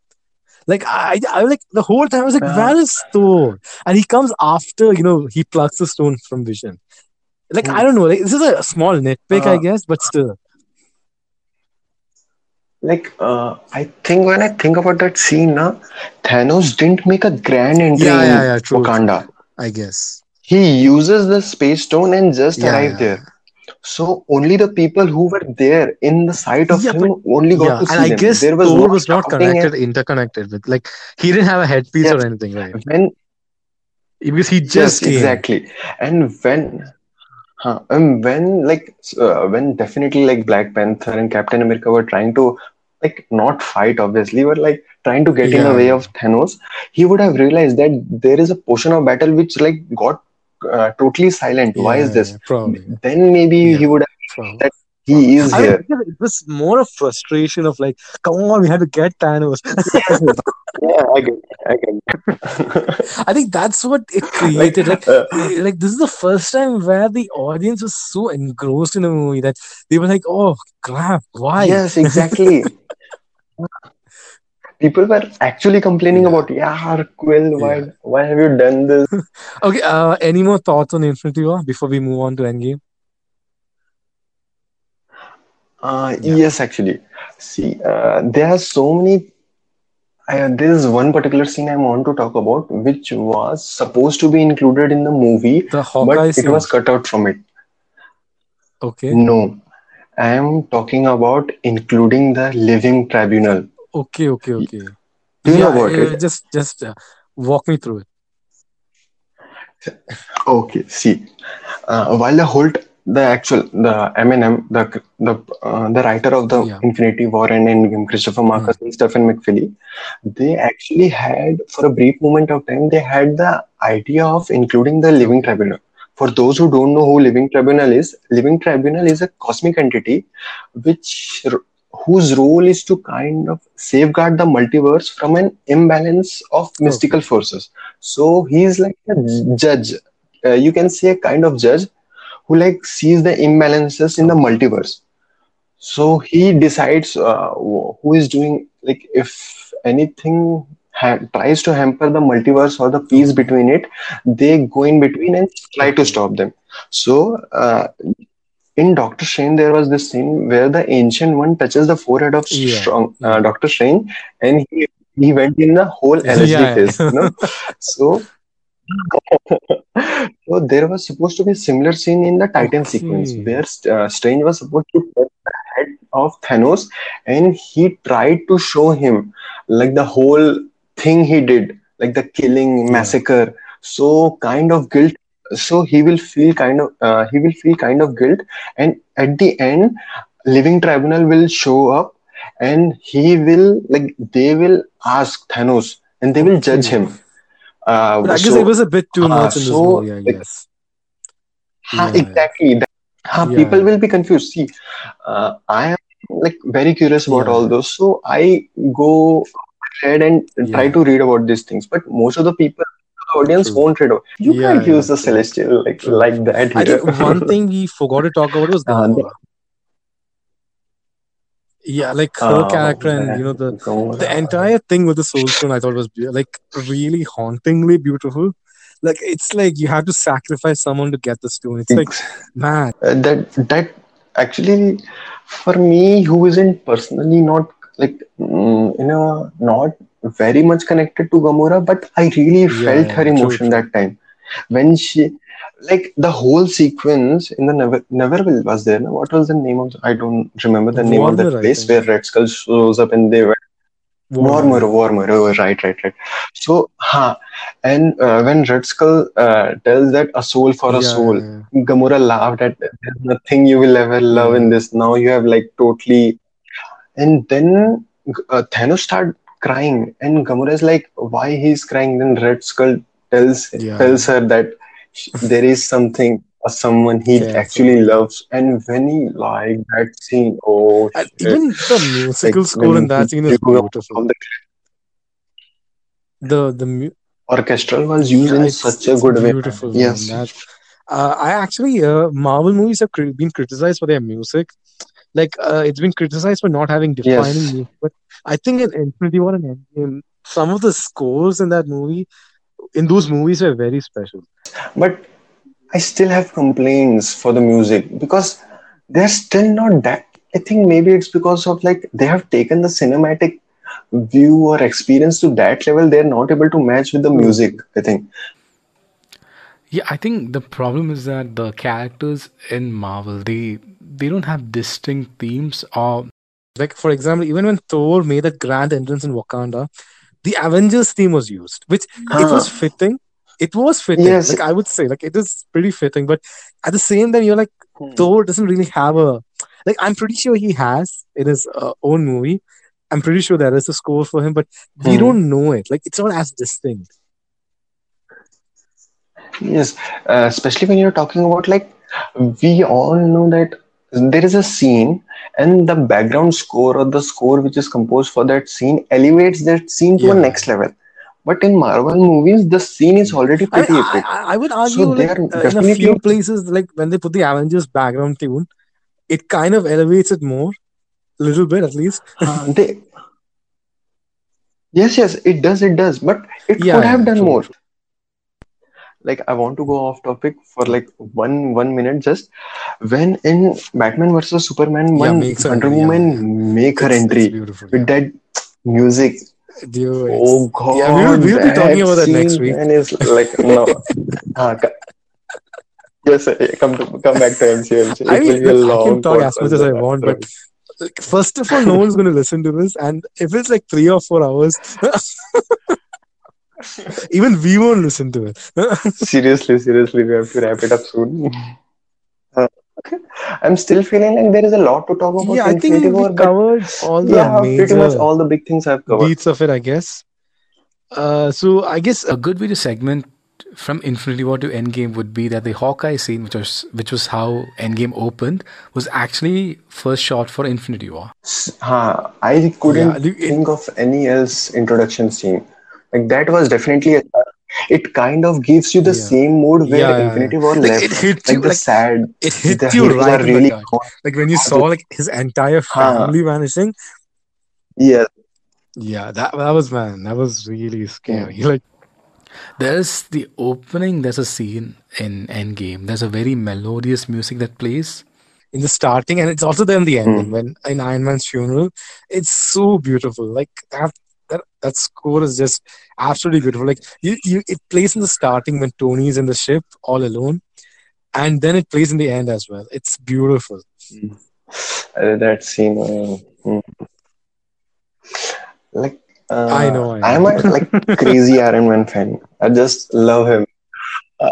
Like I, I like the whole time I was like, where is Thor? And he comes after you know he plucks the stone from Vision. Like I hmm, don't know, like this is a small nitpick, I uh, guess, but still. like uh, I think when I think about that scene, now Thanos didn't make a grand entry Yeah, yeah, yeah. True, Wakanda. I guess. He uses the space stone and just Yeah, arrived there. So only the people who were there in the sight of yeah, but him only got yeah, to and see I them. guess There was no was not and connected, interconnected with like he didn't have a headpiece yes, or anything, right? when Because he yes, just came. exactly. And when huh, and when like uh, when definitely like Black Panther and Captain America were trying to like not fight, obviously, but like trying to get in the way of Thanos, he would have realized that there is a portion of battle which like got uh, totally silent. Why is this? yeah, probably. Then maybe Yeah, he would have probably. that he is I here. because it was more of frustration of like, come on, we had to get Thanos. Yes, yes. Yeah, I get. I get. I think that's what it created. Like, uh, eh, like this is the first time where the audience was so engrossed in a movie that they were like, "Oh crap, why?" yes, exactly. People were actually complaining Yeah, about, yeah, Quill, why yeah. why have you done this? Okay. Uh, any more thoughts on Infinity War before we move on to Endgame? Uh, Yeah. yes, actually. See, uh, there are so many. I, there is one particular scene I want to talk about, which was supposed to be included in the movie, The but it scene. was cut out from it. Okay. No, I am talking about including the Living Tribunal. Okay. Okay. Okay. Do you know Yeah. about eh, it? just, just uh, walk me through it. Okay, see, uh, while the whole t- the actual the Eminem the the uh, the writer of the Yeah. Infinity War and Endgame Christopher Hmm. Markus and Stephen McFeely, they actually had for a brief moment of time they had the idea of including the Living Tribunal. For those who don't know who Living Tribunal is, Living Tribunal is a cosmic entity which whose role is to kind of safeguard the multiverse from an imbalance of mystical Okay. forces. So he's like a judge. Uh, you can say a kind of judge who like sees the imbalances in the multiverse. So he decides uh, who is doing like if anything ha- tries to hamper the multiverse or the peace between it, they go in between and try to stop them. So uh, in Doctor Strange, there was this scene where the Ancient One touches the forehead of Yeah. Strong uh, Doctor Strange, and he he went in the whole Yeah. LSD Yeah. phase. You know, so so there was supposed to be a similar scene in the Titan sequence where uh, Strange was supposed to touch the head of Thanos, and he tried to show him like the whole thing he did, like the killing, Yeah. massacre. So kind of guilt. So he will feel kind of uh, he will feel kind of guilt, and at the end, Living Tribunal will show up, and he will like they will ask Thanos, and they will judge him. Uh, But I guess so it was a bit too uh, much in this so movie, I guess. huh, Yeah. exactly that, Yeah. people will be confused. See, uh, I am like very curious about Yeah. all those, so I go ahead and try to read about these things. But most of the people, the audience True. won't read. You Yeah. can't Yeah. use the celestial like like that I here. think one thing we forgot to talk about was uh, the, Gamora. Yeah, like her uh, character and you know the the entire thing with the Soul Stone. I thought was like really hauntingly beautiful. Like it's like you have to sacrifice someone to get the stone. It's like man, uh, that that actually for me who isn't personally not like you know not very much connected to Gamora, but I really Yeah, felt her emotion true. that time when she, like the whole sequence in the Never Neverville was there. no? What was the name of? I don't remember the name of that place where Red Skull shows up and they were. Vormir, Vormir. Oh, right, right, right. So, ha, and uh, when Red Skull uh, tells that a soul for a Yeah, soul, yeah. Gamora laughed at there's nothing you will ever love in Mm. this. Now you have like totally, and then uh, Thanos start crying, and Gamora is like, why he's crying? Then Red Skull tells Yeah. tells her that there is something or someone he Careful. actually loves, and when he like that scene, oh shit, even the musical like score in that scene is beautiful. the The the mu- orchestral was used yeah, in such a good way. Yes. Uh, I actually uh, Marvel movies have cri- been criticized for their music. Like uh, it's been criticized for not having defining Yes. music, but I think in Infinity War and Endgame, some of the scores in that movie, in those movies, were very special. But I still have complaints for the music because they're still not that. I think maybe it's because of like they have taken the cinematic view or experience to that level. They're not able to match with the music. I think. Yeah, I think the problem is that the characters in Marvel they they don't have distinct themes or Like for example, even when Thor made that grand entrance in Wakanda, the Avengers theme was used, which it was fitting. It was fitting. Yes. Like I would say, like it is pretty fitting. But at the same time, you're like Hmm. Thor doesn't really have a like. I'm pretty sure he has in his uh, own movie. I'm pretty sure there is a score for him, but we Hmm. don't know it. Like it's not as distinct. Yes, uh, especially when you're talking about like we all know that there is a scene and the background score or the score which is composed for that scene elevates that scene to a next level. But in Marvel movies, the scene is already pretty I, epic. I I would argue So like are uh, in a definitely few places, like when they put the Avengers background tune, it kind of elevates it more, a little bit at least. uh, they yes, yes, it does, it does, but it Yeah, could have yeah, done true, more. Like I want to go off topic for like one one minute just when in Batman versus Superman Yeah, when makes her Wonder entry. Woman yeah. make her It's it's entry beautiful. with Yeah, that music dude. Oh It's yeah. We will God, we'll be talking about that next week. man is like no. Ah, yes, come to come back to MCU. MCU. I It mean, will be a look, I can talk as much as I want, but like, first of all, no one's going to listen to this, and if it's like three or four hours, even we won't listen to it. Seriously, seriously, we have to wrap it up soon. Uh. I'm still feeling like there is a lot to talk about yeah, I think we but covered all the yeah, pretty much all the big things I've covered. beats of it, I guess. Uh, so I guess a good way to segment from Infinity War to Endgame would be that the Hawkeye scene, which was which was how Endgame opened, was actually first shot for Infinity War. Huh, I couldn't look, it, think of any else introduction scene. Like that was definitely a, it kind of gives you the yeah, same mood where yeah, yeah, yeah. Infinity War Like it left. hit you, Like the like sad, it hit the you heroes right are really gut. Like when you saw like his entire Huh, family vanishing. yeah. Yeah, that that was man, that was really Hmm. scary. Like There's the opening. There's a scene in Endgame. There's a very melodious music that plays. in the starting, and it's also there in the ending Hmm. when in Iron Man's funeral. It's so beautiful. Like that that that score is just absolutely beautiful. Like you, you it plays in the starting when Tony's in the ship all alone, and then it plays in the end as well. It's beautiful. Uh, that scene. uh, mm. Like I uh, know, I I'm a like crazy Iron Man fan. I just love him. Uh,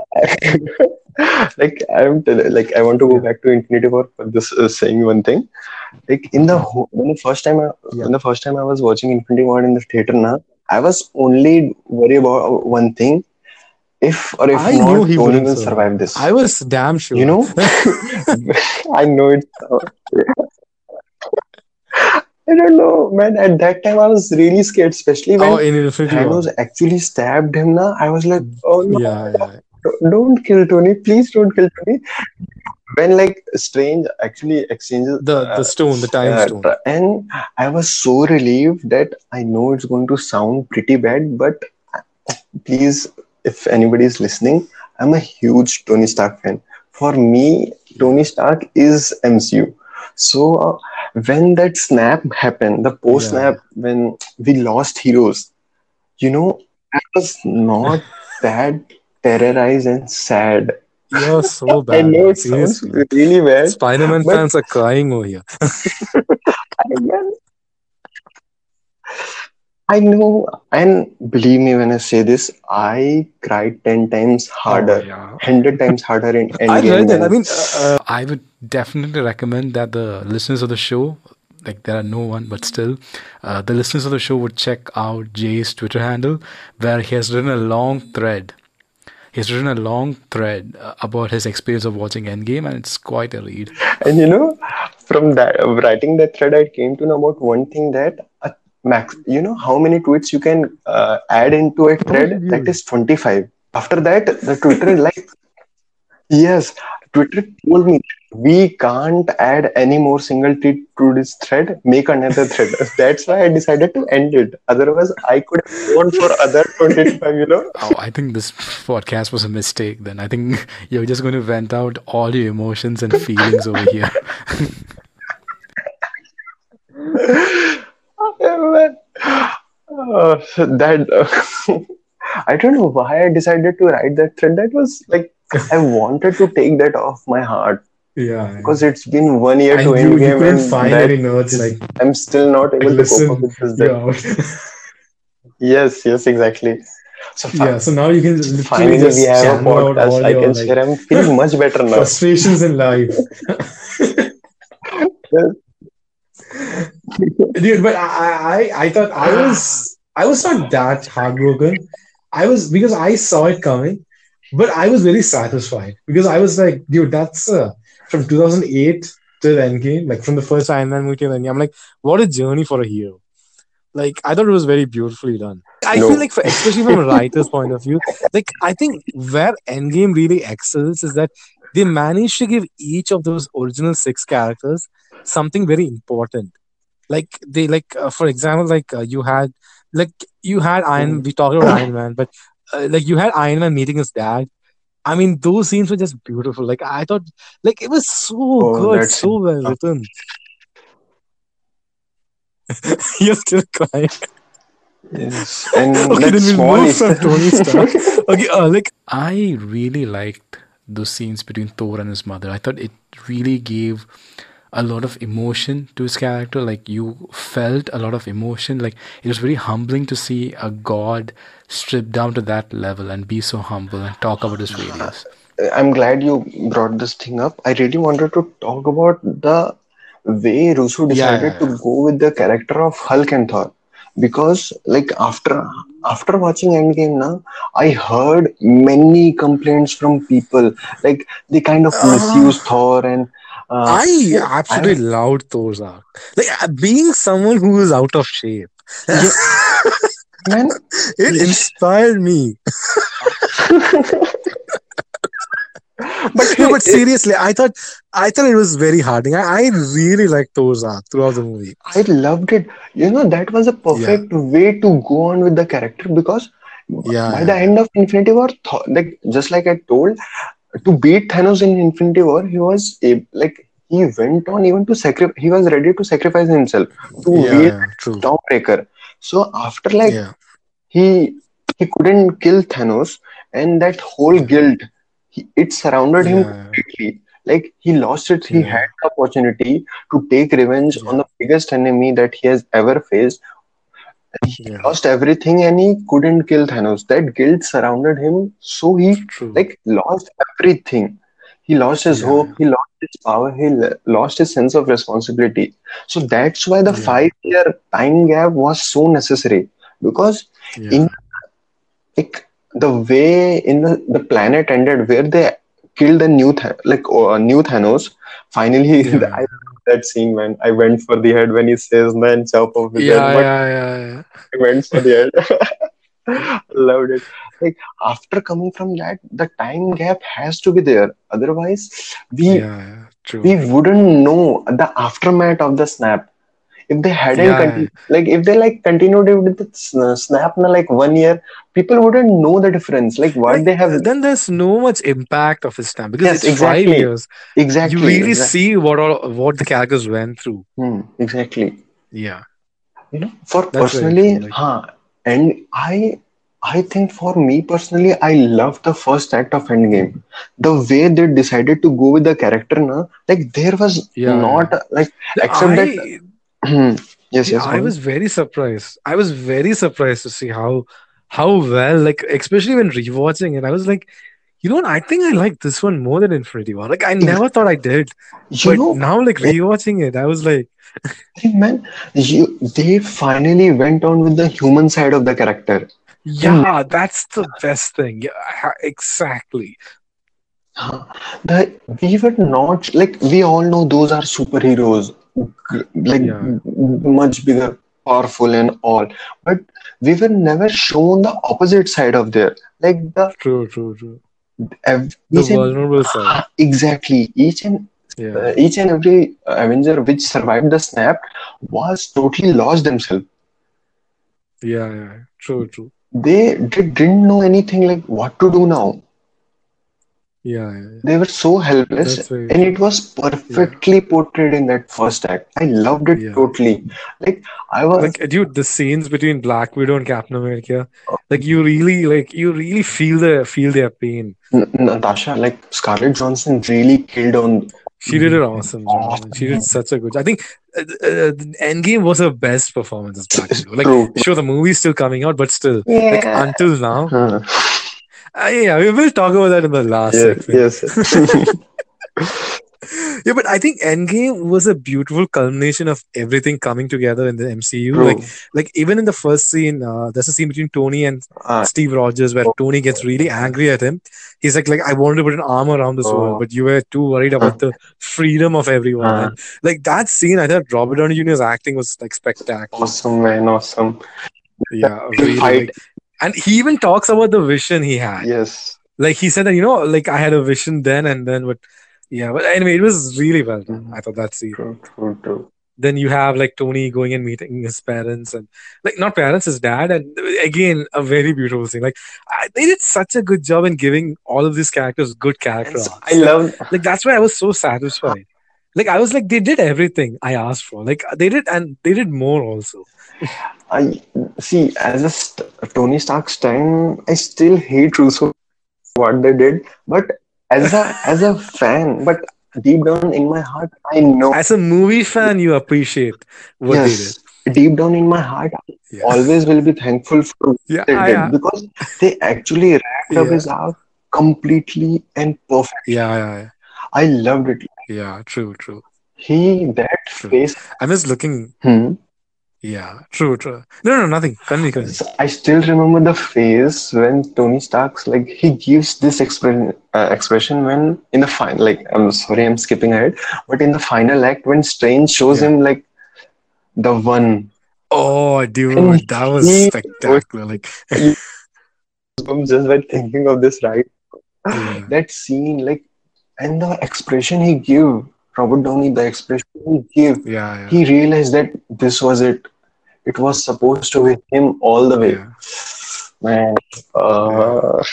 like I'm like I want to go back to Infinity War for this uh, saying one thing. Like in the whole, when the first time I, yeah. when the first time I was watching Infinity War in the theater now, I was only worried about one thing: if or if I knew not, he Tony will survive. survive this. I was damn sure. You know, I know it. I don't know, man. At that time, I was really scared, especially oh, when in Infinity War. Thanos actually stabbed him. Now I was like, oh no, Yeah, yeah. Don't kill Tony, please don't kill Tony. When like Strange actually exchanges The uh, the stone, the time uh, stone. and I was so relieved that I know it's going to sound pretty bad, but please, if anybody is listening, I'm a huge Tony Stark fan. For me, Tony Stark is MCU. So uh, when that snap happened, the post Yeah, snap, when we lost heroes, You know, I was not that terrorized and sad. You're so bad. I know man. it sounds really bad, Spider-Man but fans are crying over here. I, I know, and believe me when I say this, I cried 10 times Oh harder, yeah. 100 times harder in I Endgame read that. I mean, uh, I would definitely recommend that the listeners of the show, like there are no one, but still, uh, the listeners of the show would check out Jay's Twitter handle, where he has written a long thread. He's written a long thread uh, about his experience of watching Endgame, and it's quite a read. And you know, from that writing that thread, I came to know about one thing that a max. You know how many tweets you can uh, add into a thread? That views? 25. After that, the Twitter like yes, Twitter told me we can't add any more single tweet to this thread. Make another thread. That's why I decided to end it. Otherwise, I could have gone for other 25. You know. Oh, I think this podcast was a mistake then. I think you're just going to vent out all your emotions and feelings over here. Uh, so that I don't know why I decided to write that thread. That was like I wanted to take that off my heart Yeah. because it's been one year to you, end you game couldn't find that any nerds like, I'm still not like able to cope up with this. Yes, yes, exactly. So yeah. So now you can finally just we have a podcast. I can like share. I'm feeling much better now. frustrations in life. Dude, but I, I, I thought I was, I was not that heartbroken. I was because I saw it coming, but I was very satisfied because I was like, dude, that's uh, from 2008 till Endgame, like from the first. Iron Man movie, and I'm like, what a journey for a hero. Like, I thought it was very beautifully done. I No. feel like, for, especially from a writer's point of view, like, I think where Endgame really excels is that they managed to give each of those original six characters something very important. Like, they, like, uh, for example, like, uh, you had, like, you had Iron, we talked about Iron Man, but, uh, like, you had Iron Man meeting his dad. I mean, those scenes were just beautiful. Like, I thought, like, it was so Oh, good, that's so well written. You're still crying. Yes, and Okay, that then we'll move from Tony Stark. Okay, uh, like I really liked those scenes between Thor and his mother. I thought it really gave a lot of emotion to his character. Like you felt a lot of emotion. Like it was very humbling to see a god stripped down to that level and be so humble and talk about his failures. I'm glad you brought this thing up. I really wanted to talk about the way Russo Yeah, decided yeah, to go with the character of Hulk and Thor. Because like after after watching Endgame now, I heard many complaints from people. Like they kind of Uh, misuse Thor and uh, I I absolutely loved Thor's arc. Like uh, being someone who is out of shape, yeah, man, it inspired me. but No, but seriously, I thought I thought it was very heartening. I, I really liked Thor's arc throughout the movie. I loved it. You know, that was a Yeah, perfect way to go on with the character because yeah, by the end of Infinity War, like just like I told, to beat Thanos in Infinity War, he was a, like he went on even to sacrifice. He was ready to sacrifice himself to Yeah, beat yeah. Stormbreaker. So after like Yeah, he he couldn't kill Thanos, and that whole guilt, he, it surrounded him completely. Like he lost it. He had the opportunity to take revenge on the biggest enemy that he has ever faced. He yeah. lost everything and he couldn't kill Thanos. That guilt surrounded him, so he like lost everything. He lost his Yeah, hope. He lost his power. He l- lost his sense of responsibility. So that's why the yeah, five-year time gap was so necessary because in like the way in the, the planet ended where they killed the new Th- like uh, new Thanos. Finally, yeah, I love that scene man. I went for the head when he says man chop off his head, yeah, but yeah, yeah, yeah. I went for the head. Loved it. Like after coming from that, the time gap has to be there. Otherwise, we Yeah, yeah, true. we wouldn't know the aftermath of the snap. If they hadn't Yeah, continued, like if they like continued it with the snap na like one year, people wouldn't know the difference. Like what like they have. then there's no much impact of his time because Yes, it's five exactly, years. exactly, You really exactly. see what all what the characters went through. Hmm, exactly. Yeah, You know, for that's personally. Like, huh, and I I think for me personally, I love the first act of Endgame. The way they decided to go with the character, na, like there was Yeah, not like except that I yes, yes, I was very surprised. I was very surprised to see how how well, like especially when rewatching it, I was like, you know what? I think I like this one more than Infinity War. Like I never thought I did, You but know, now like rewatching it, I was like, man, you they finally went on with the human side of the character. Yeah, hmm. that's the best thing. Yeah, exactly. The we were not like we all know those are superheroes, like Yeah, much bigger, powerful, and all. But we were never shown the opposite side of there. Like the true, true, true. ev- The each and vulnerable side. Exactly each and Yeah, uh, each and every Avenger which survived the snap was totally lost themselves. yeah, yeah. True, true. They did, didn't know anything like what to do now. Yeah, yeah, yeah. They were so helpless, That's very and it was Yeah, perfectly portrayed in that first act. I loved it yeah. totally. Like I was, like dude the scenes between black widow and captain america like you really like you really feel the feel their pain N- Natasha, like Scarlett Johansson really killed on. she did an awesome job she did such a good i think uh, uh, endgame was her best performance as black widow like sure the movie's still coming out but still like until now Huh. Uh, yeah we will talk about that in the last Yeah, segment yes. yeah but i think endgame was a beautiful culmination of everything coming together in the mcu like True. like even in the first scene uh, there's a scene between tony and Ah, Steve Rogers where Tony gets really angry at him. He's like, like I wanted to put an arm around this world, oh, but you were too worried about the freedom of everyone. uh, like that scene, I thought Robert Downey Jr.'s acting was like spectacular. awesome, man, awesome. Yeah, really. fight, Like, and he even talks about the vision he had. yes. Like he said that you know, like I had a vision then and then, but yeah. But anyway, it was really well done. Mm-hmm. I thought that's. True, true, true. Then you have like Tony going and meeting his parents and like not parents, his dad, and again a very beautiful scene. Like I, they did such a good job in giving all of these characters good character so I love. like that's why I was so satisfied. Like I was like they did everything I asked for. Like they did and they did more also. I see as a st- Tony Stark stan, I still hate Russo what they did, but as a as a fan, but deep down in my heart, I know. As a movie fan, you appreciate what they did. Deep down in my heart, I Yeah, always will be thankful for what yeah, they I, did because they actually wrapped up his arc completely and perfect. yeah, yeah, yeah. I loved it. Yeah, True, true, He that true. face. I'm just looking. Hmm. Yeah, true, true. No, no, nothing. Continue, continue. I still remember the phase when Tony Stark's like he gives this expression uh, expression when in the final like I'm sorry I'm skipping ahead but in the final act when Strange shows Yeah. him like the one. Oh, dude, that was he spectacular. Like, goosebumps just by thinking of this right yeah, that scene like and the expression he give Robert Downey the expression he give yeah, yeah, he realized that this was it it was supposed to be him all the way yeah, man uh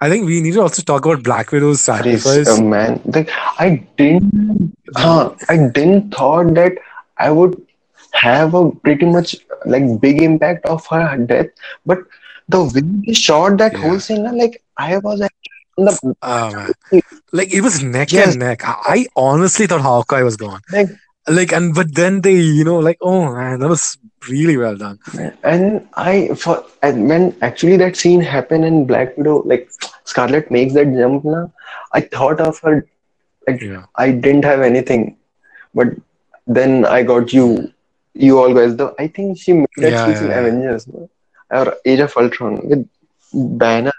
I think we need to also talk about Black Widow's is uh, sacrifice. man. Like I didn't, huh, I didn't thought that I would have a pretty much like big impact of her death, but the way they shot that whole scene, like I was actually on the Oh man, like it was neck yes, and neck. I, I honestly thought Hawkeye was gone. like Like, and but then they, you know, like, oh man, that was really well done. and I for and when actually that scene happened in Black Widow, like Scarlett makes that jump, na, I thought of her like Yeah, I didn't have anything, but then I got you, you all guys. Though I think she made that yeah, yeah. Avengers no? or Age of Ultron with Diana.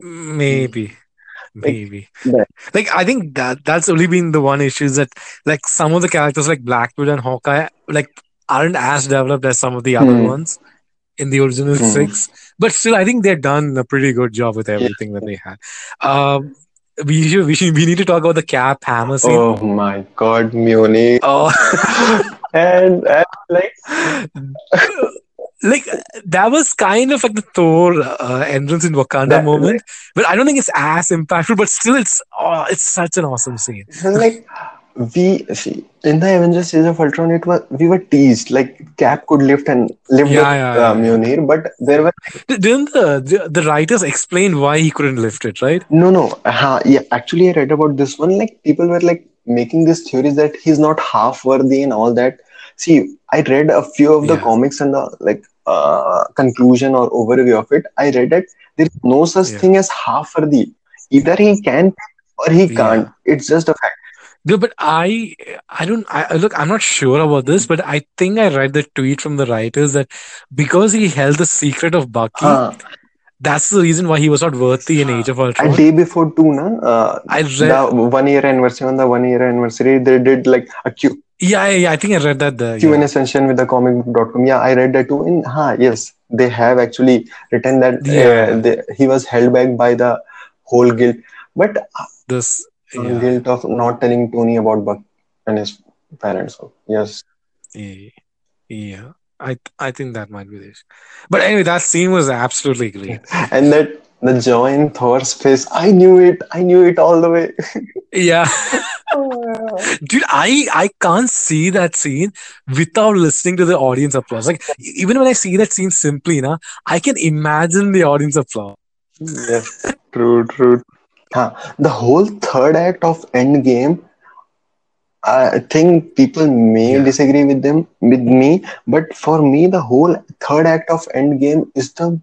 Maybe, maybe. that. Like I think that that's only been the one issue is that like some of the characters like Black Widow and Hawkeye like aren't as developed as some of the other Hmm. ones in the original Hmm. six. But still, I think they've done a pretty good job with Yeah. everything that they had. Um, we should we should we need to talk about the Cap Hammer scene. Oh my God, Mjolnir. Oh, and, and like like that was kind of like the Thor uh, entrance in Wakanda that, like, moment, but I don't think it's as impactful. But still, it's oh, it's such an awesome scene. like we see in the Avengers Age of Ultron, it was we were teased like Cap could lift and lift Yeah, the yeah, uh, yeah. Mjolnir, but there were Didn't the, the the writers explain why he couldn't lift it, right? no, no. Uh, yeah, actually, I read about this one. Like people were like making these theories that he's not half worthy and all that. See, I read a few of the Yeah. comics and the like uh, conclusion or overview of it. I read it. there is no such Yeah. thing as half worthy. Either he can or he can't. It's just a fact. No, but I, I don't. I I- look. I'm not sure about this, but I think I read the tweet from the writers that because he held the secret of Bucky, Uh, that's the reason why he was not worthy in Age of a Ultron. day before two, na, uh, I the read. one year anniversary on the one year anniversary, they did like a Q Yeah, yeah. I think I read that. The Q and yeah, Ascension with the comic.com. Yeah, I read that too. And ha, yes, they have actually written that Yeah. uh, they, he was held back by the whole guilt, but uh, this. Yeah, guilt of not telling Tony about Buck and his parents. So, yes, yeah, yeah. I I think that might be this. But anyway, that scene was absolutely great. and that the joy in Thor's face. I knew it. I knew it all the way. Yeah. Oh, Dude, I I can't see that scene without listening to the audience applause. Like even when I see that scene simply, na, I can imagine the audience applause. yes, true, true. Huh. The whole third act of Endgame, I think people may Yeah. disagree with them with me, but for me, the whole third act of Endgame is the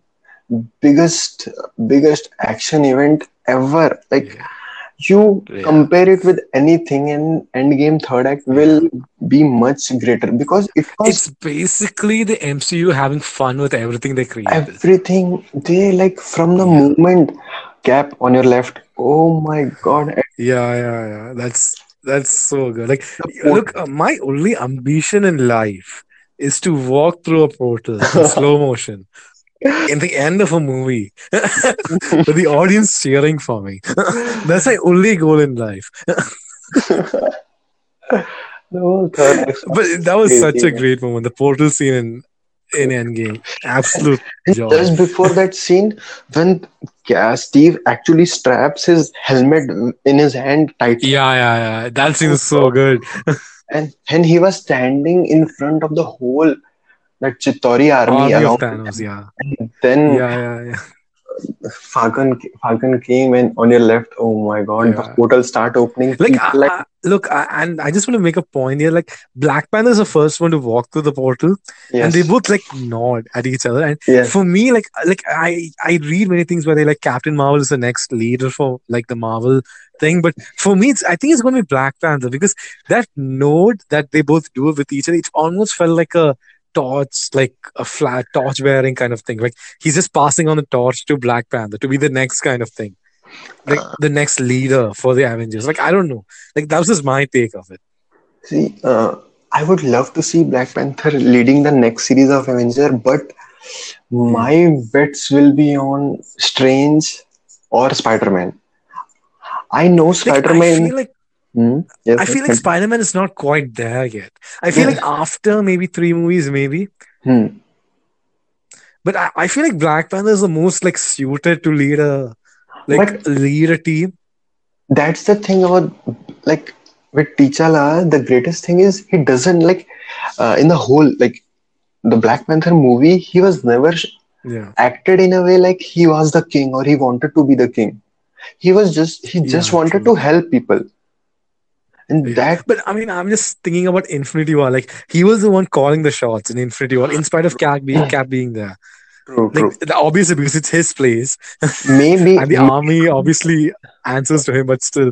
biggest biggest action event ever. Like Yeah. you Yeah. compare it with anything, and Endgame third act will be much greater because it was It's basically the MCU having fun with everything they create everything they like from the Yeah. movement. Cap on your left. Oh my god! Yeah, yeah, yeah. That's that's so good. Like, look, uh, my only ambition in life is to walk through a portal in slow motion in the end of a movie with the audience cheering for me. That's my only goal in life. The whole But that was crazy, such a great moment. The portal scene in in Endgame, absolute And joy. just before that scene, when yeah, Steve actually straps his helmet in his hand tightly, Yeah, yeah, yeah. That scene is so good. and and he was standing in front of the whole that Chitauri army Army of. Thanos. Yeah, Then yeah, yeah, yeah. Falcon Falcon came and on your left. Oh my God! The portal start opening. Like, people I, like I- look, I, and I just want to make a point here. Like, Black Panther is the first one to walk through the portal, yes, and they both like nod at each other. And yes, for me, like, like I I read many things where they like Captain Marvel is the next leader for like the Marvel thing, but for me, it's I think it's going to be Black Panther because that nod that they both do with each other, it almost felt like a torch, like a flat torch bearing kind of thing. Like he's just passing on the torch to Black Panther to be the next kind of thing, like Uh, the next leader for the Avengers. Like I don't know, like that was just my take of it. See, uh, I would love to see Black Panther leading the next series of Avenger, but my bets will be on Strange or Spider Man. I know Spider Man. like Hmm, yes, I feel like. Spider Man is not quite there yet. I feel Yeah. like after maybe three movies, maybe. Hmm. But I, I feel like Black Panther is the most like suited to lead a like But lead a team. that's the thing about like with T'Challa, the greatest thing is he doesn't like uh, in the whole like the Black Panther movie, he was never Yeah. acted in a way like he was the king or he wanted to be the king. He was just he just Yeah, wanted true. to help people. And Yeah. that But I mean, I'm just thinking about Infinity War. Like he was the one calling the shots in Infinity War, in spite of Cap being Cap being there. true, true. Like the- obviously because it's his place, Maybe and the army obviously answers to him. But still,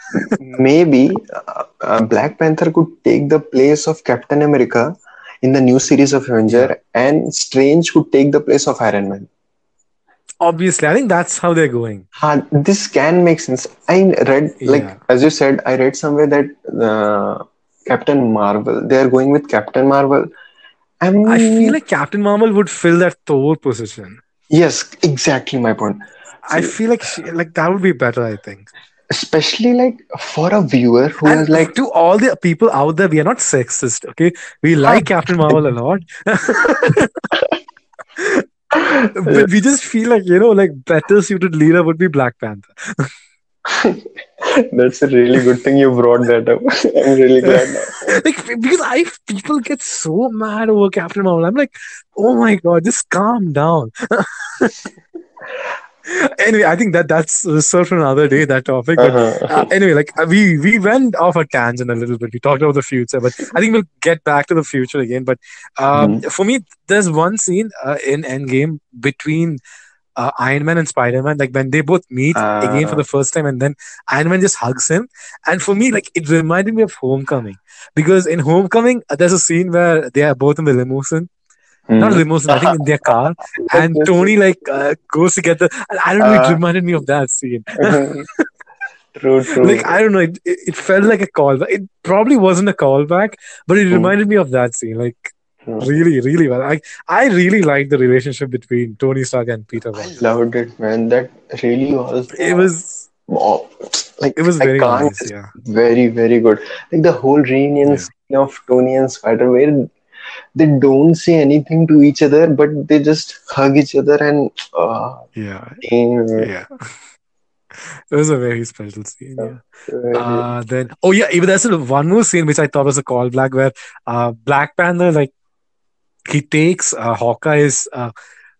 maybe uh, uh, Black Panther could take the place of Captain America in the new series of Avenger, and Strange could take the place of Iron Man. Obviously, I think that's how they're going. Ha, this can make sense. I read, like Yeah. as you said, I read somewhere that uh, Captain Marvel, they are going with Captain Marvel. I'm, I feel like Captain Marvel would fill that Thor position. yes, exactly my point. I feel like she, like that would be better. I think. especially like for a viewer who And is like, to all the people out there, we are not sexist, okay? We like Captain Marvel a lot. but we just feel like, you know, like better suited leader would be Black Panther. That's a really good thing you brought that up. I'm really glad now. like because I people get so mad over Captain Marvel. I'm like, oh my god, just calm down. Anyway, I think that that's reserved for another day. That topic, but uh, Uh-huh. anyway, like uh, we we went off a tangent a little bit. We talked about the future, but I think we'll get back to the future again. But um, for me, there's one scene uh, in Endgame between uh, Iron Man and Spider Man, like when they both meet again for Uh, the first time, and then Iron Man just hugs him. And for me, like it reminded me of Homecoming because in Homecoming, uh, there's a scene where they are both in the limousine, not hmm. limousine, I think in their car, and Tony like uh, goes to get the. I don't know, it Uh, reminded me of that scene. true, true. Like I don't know, it, it felt like a callback. It probably wasn't a callback, but it Hmm, reminded me of that scene. Like true. really, really well. I I really liked the relationship between Tony Stark and Peter I loved it, man. That really was It uh, was oh, like it was very nice. Yeah, Very, very good. Like the whole reunion yeah, scene of Tony and Spider, where they don't say anything to each other, but they just hug each other and uh, yeah, yeah. It was a very special scene. uh, Yeah. Uh, then oh yeah, even there's one more scene which I thought was a callback where uh Black Panther like he takes uh, Hawkeye's uh,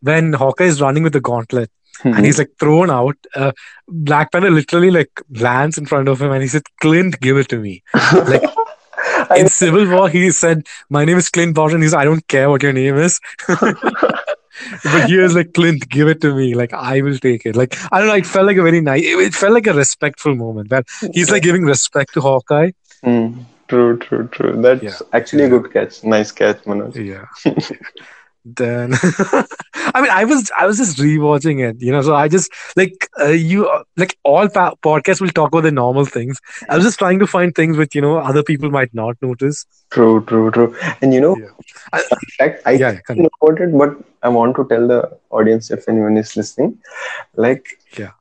when Hawkeye is running with the gauntlet and Mhm. he's like thrown out. Uh, Black Panther literally like lands in front of him and he said, "Clint, give it to me." Like in Civil War, he said, "My name is Clint Barton." He's, "I don't care what your name is." But he here's like Clint, give it to me. Like I will take it. Like I don't know. It felt like a very nice. It, felt like a respectful moment. That he's like giving respect to Hawkeye. Hmm. True, true, true. That's Yeah, actually a good catch. Nice catch, Manoj. yeah. Then I mean, I was I was just rewatching it. You know, so I just like uh, you uh, like all pa- podcasts will talk about the normal things. I was just trying to find things which you know other people might not notice. True, true, true. And you know, Yeah. I, in fact, I yeah, about it, but I want to tell the audience if anyone is listening, like yeah.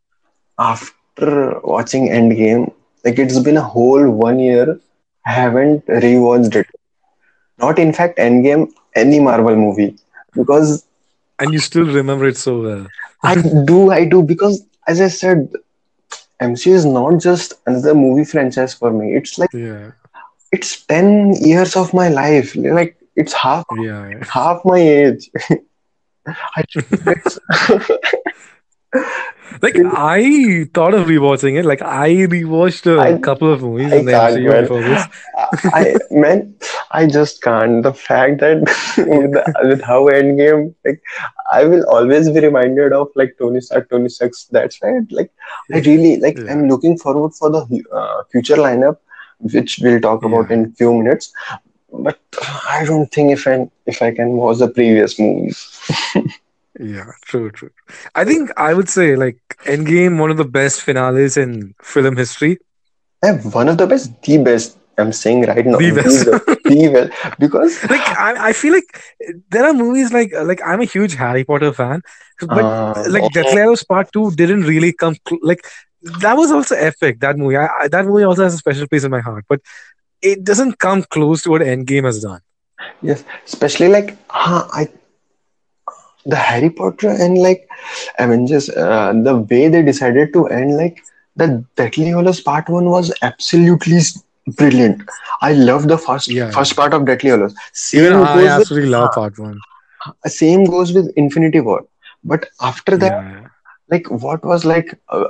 after watching Endgame, like it's been a whole one year. I haven't rewatched it. Not in fact Endgame, any Marvel movie, because And you still remember it so well. I do, I do, because as I said, MCU is not just another movie franchise for me. It's like Yeah, it's ten years of my life. Like it's half yeah, yeah. half my age. I it's, Like I thought of rewatching it. Like I rewatched a I couple of movies I in the MCU man. before this. I man, I just can't. The fact that with, the, with how Endgame, like, I will always be reminded of like Tony Stark, Tony Stark. That's right. like, I really like. Yeah. I'm looking forward for the uh, future lineup, which we'll talk about Yeah. in few minutes. But I don't think if I if I can watch the previous movies. Yeah, true, true. I think I would say like Endgame, one of the best finales in film history. Eh, one of the best, the best. I'm saying right now, The best. the, the best, because Like I, I feel like there are movies like like I'm a huge Harry Potter fan, but uh, like Deathly Hallows Part Two didn't really come cl- like that was also epic. That movie, I, I, that movie also has a special place in my heart, but it doesn't come close to what Endgame has done. yes, especially like, huh, I the Harry Potter and like Avengers, uh, the way they decided to end, like the Deathly Hallows Part One was absolutely brilliant. I love the first Yeah, first part of Deathly Hallows. Even Same I goes with absolutely love Part One. same goes with Infinity War. But after that, Yeah, like what was like, uh,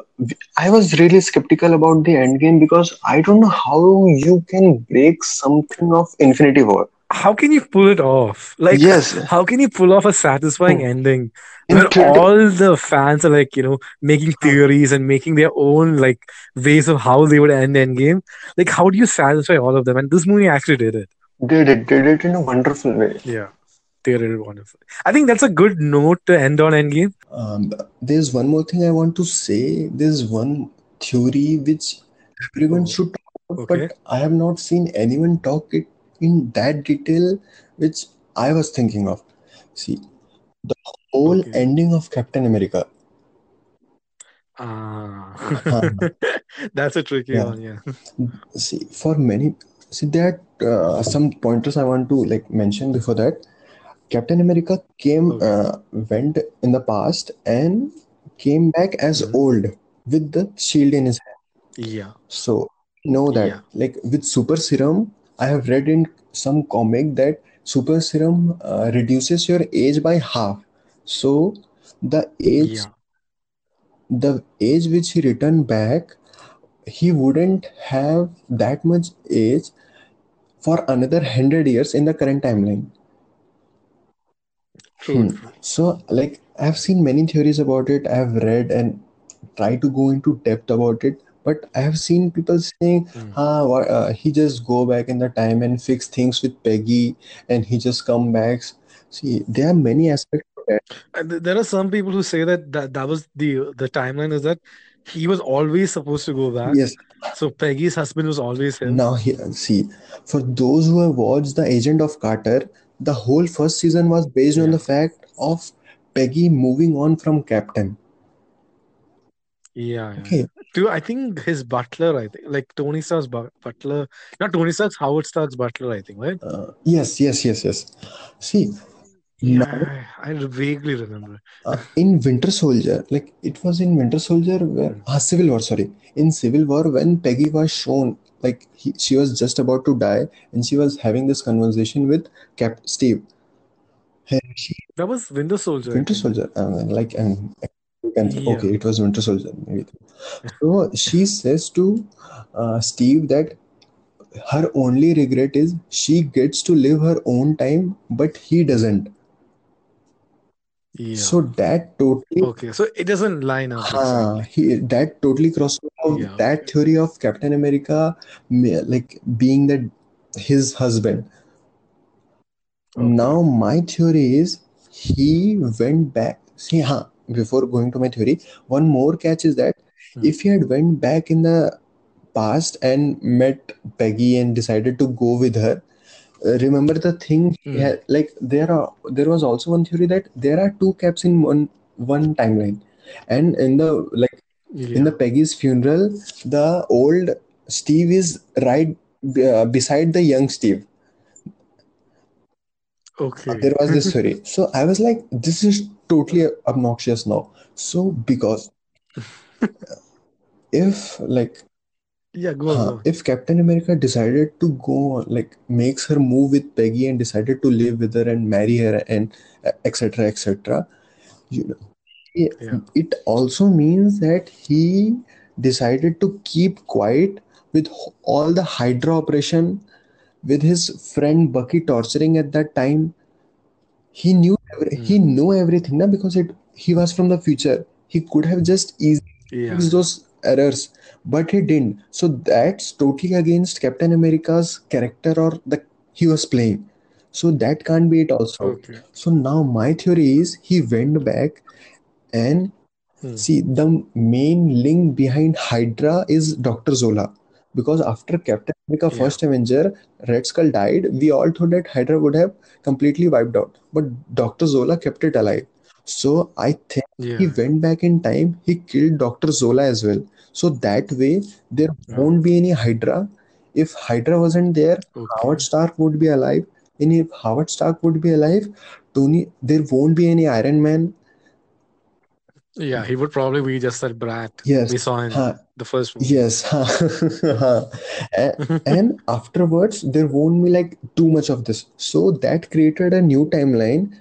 I was really skeptical about the end game because I don't know how you can break something of Infinity War. How can you pull it off? Like, Yes, how can you pull off a satisfying Hmm. ending in where theater- all the fans are like, you know, making theories and making their own like ways of how they would end Endgame? Like, how do you satisfy all of them? And this movie actually did it. did it did it in a wonderful way. Yeah, they did it wonderfully. I think that's a good note to end on Endgame. Um, there's one more thing I want to say. There's one theory which everyone should talk about, Okay. but I have not seen anyone talk it in that detail, which I was thinking of. See, the whole Okay. ending of Captain America. Ah, Uh, that's a tricky yeah. one. Yeah. see, for many, see there are uh, some pointers I want to like mention before that. Captain America came, Okay. uh, went in the past and came back as Mhm. old with the shield in his hand. Yeah. So know that Yeah. like with super serum, I have read in some comic that super serum uh, reduces your age by half. So the age Yeah. the age which he returned back, he wouldn't have that much age for another 100 years in the current timeline. True. Hmm. True. So, like, I've seen many theories about it. I've read and tried to go into depth about it, but I have seen people saying, Hmm. "Ah, uh, he just go back in the time and fix things with Peggy, and he just come back." See, there are many aspects of that. There are some people who say that that, that was the the timeline is that he was always supposed to go back. Yes. So Peggy's husband was always him. Now, he, see, for those who have watched The Agent of Carter, the whole first season was based on the fact of Peggy moving on from Captain. Yeah, yeah. Okay. Too, I think his butler, I think, like Tony Stark's butler, not Tony Stark's, Howard Stark's butler, I think, right? Uh, yes, yes, yes, yes. See, Yeah, now I vaguely remember. uh, in Winter Soldier, like it was in Winter Soldier where ah, Civil War, sorry, in Civil War when Peggy was shown, like he, she was just about to die, and she was having this conversation with Cap Steve. She That was Winter Soldier, Winter. Soldier, uh, like and and Yeah. okay, it was Winter Soldier. Maybe. So she says to uh, Steve that her only regret is she gets to live her own time, but he doesn't. Yeah. So that totally, Okay, so it doesn't line up uh, he that totally crosses Yeah, that theory of Captain America, like being that his husband. Okay. Now my theory is he went back. See, huh, before going to my theory, one more catch is that Hmm. if he had went back in the past and met Peggy and decided to go with her, uh, remember the thing Hmm. had like there are there was also one theory that there are two caps in one one timeline, and in the like in the Peggy's funeral, the old Steve is right uh, beside the young Steve. Uh, Okay. there was this theory. So I was like, this is totally obnoxious now. So because if like Yeah, go on, huh, go on. if Captain America decided to go like makes her move with Peggy and decided to live with her and marry her and etc etc you know it, Yeah. it also means that he decided to keep quiet with all the Hydra operation with his friend Bucky torturing at that time he knew every, he Hmm. knew everything na, because it he was from the future he could have just easily Yeah. fixed those errors but he didn't so that's totally against captain america's character or the he was playing so that can't be it also Okay. so now my theory is he went back and Hmm. see the main link behind hydra is dr zola because after captain america Yeah. first avenger red skull died we all thought that hydra would have completely wiped out. But dr zola kept it alive. So i think he went back in time he killed dr zola as well. So that way there Yeah. won't be any hydra. If hydra wasn't there Okay. howard stark would be alive. And if howard stark would be alive tony there won't be any iron man Yeah, he would probably be just that brat yes. we saw in huh, the first movie. yes huh. A- and afterwards there won't be like too much of this. So that created a new timeline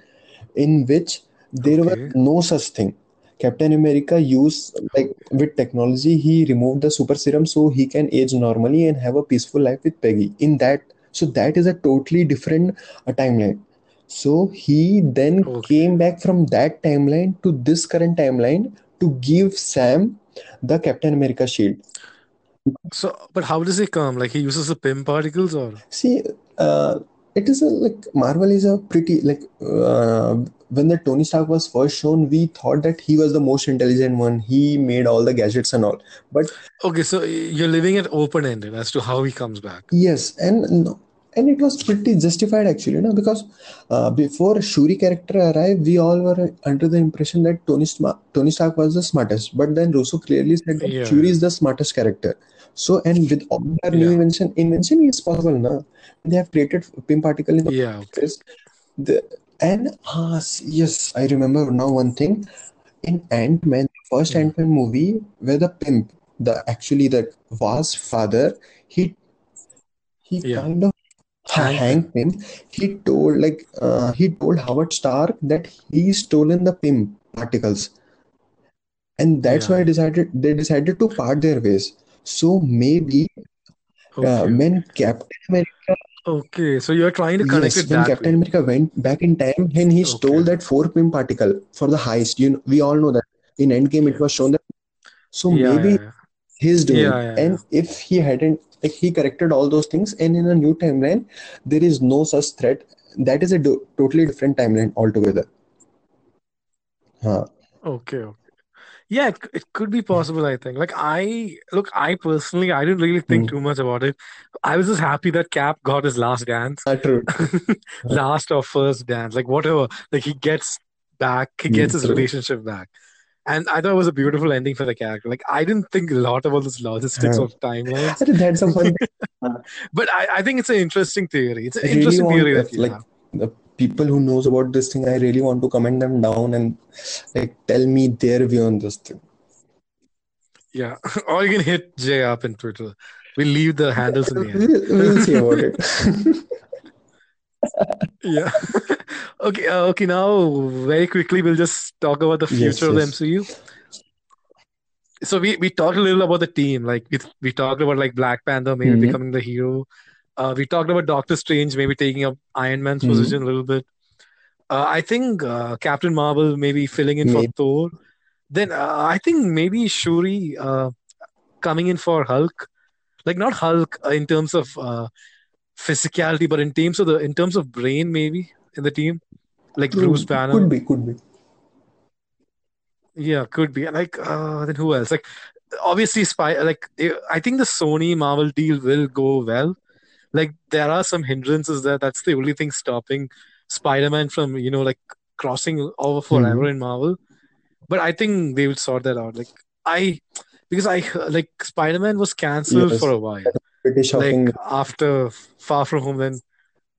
in which there was Okay. no such thing. Captain america used like with technology he removed the super serum so he can age normally and have a peaceful life with peggy in that. So that is a totally different uh, timeline so he then Okay. came back from that timeline to this current timeline to give sam the captain america shield So, but how does he come? Like he uses the Pym particles or? See, uh, it is a like Marvel is a pretty like uh, when the Tony Stark was first shown, we thought that he was the most intelligent one. He made all the gadgets and all. But Okay, so you're leaving it open-ended as to how he comes back. yes, and no, and it was pretty justified actually, no? Because uh, before Shuri character arrived, we all were under the impression that Tony Sma- Tony Stark was the smartest. But then Russo clearly said that Yeah. Shuri is the smartest character. So and with all her new invention, invention is possible, na? They have created Pym particle in the Yeah, okay. the and ah s- yes I remember now one thing in Ant-Man first Hmm. Ant-Man movie where the pimp the actually the Vaz's father, he he Yeah. kind of Hank Pym. Hank Pym. He told like uh, he told Howard Stark that he stolen the Pym particles, and that's why Yeah. decided they decided to part their ways. So maybe uh, Okay. when Captain America Okay. So you're trying to connect Yes, it when that Captain way. America went back in time and he stole Okay. that four Pym particle for the heist. You know, we all know that in Endgame it was shown that. So Yeah. maybe Yeah. he's doing. Yeah. Yeah. And if he hadn't, like he corrected all those things, and in a new timeline, there is no such threat. That is a do totally different timeline altogether. Huh. Okay. Okay. Yeah, it, it could be possible, I think. Like I look, I personally I didn't really think Hmm. too much about it. I was just happy that Cap got his last dance. Ah, true. Last or first dance, like whatever. Like he gets back, he Hmm, gets his true. relationship back. And I thought it was a beautiful ending for the character. Like I didn't think a lot about this logistics Huh. of timelines, I think that's a fun. but I, I think it's an interesting theory. It's an I really interesting want theory that you like have. the people who knows about this thing. I really want to comment them down and like tell me their view on this thing. Yeah. Or you can hit Jay up in Twitter. We'll leave the handles in the end. We'll see about it. Yeah. Okay. Uh, okay. Now, very quickly, we'll just talk about the Yes, future of the yes. MCU. So we we talked a little about the team. Like we we talked about like Black Panther maybe Mhm. becoming the hero. Uh, we talked about Doctor Strange maybe taking up Iron Man's Mhm. position a little bit. Uh, I think uh, Captain Marvel maybe filling in for Thor. Then uh, I think maybe Shuri uh, coming in for Hulk. Like not Hulk uh, in terms of uh, physicality, but in terms of the in terms of brain maybe in the team, like True. Bruce Banner. Could be, could be. Yeah, could be. Like, uh, then who else? Like, obviously, Spy. Like, eh, I think the Sony Marvel deal will go well. Like, there are some hindrances there. That's the only thing stopping Spider-Man from, you know, like crossing over forever Mhm. in Marvel. But I think they will sort that out. Like, I because I like Spider-Man was cancelled Yes. for a while. Pretty shocking. Like after Far From Home, then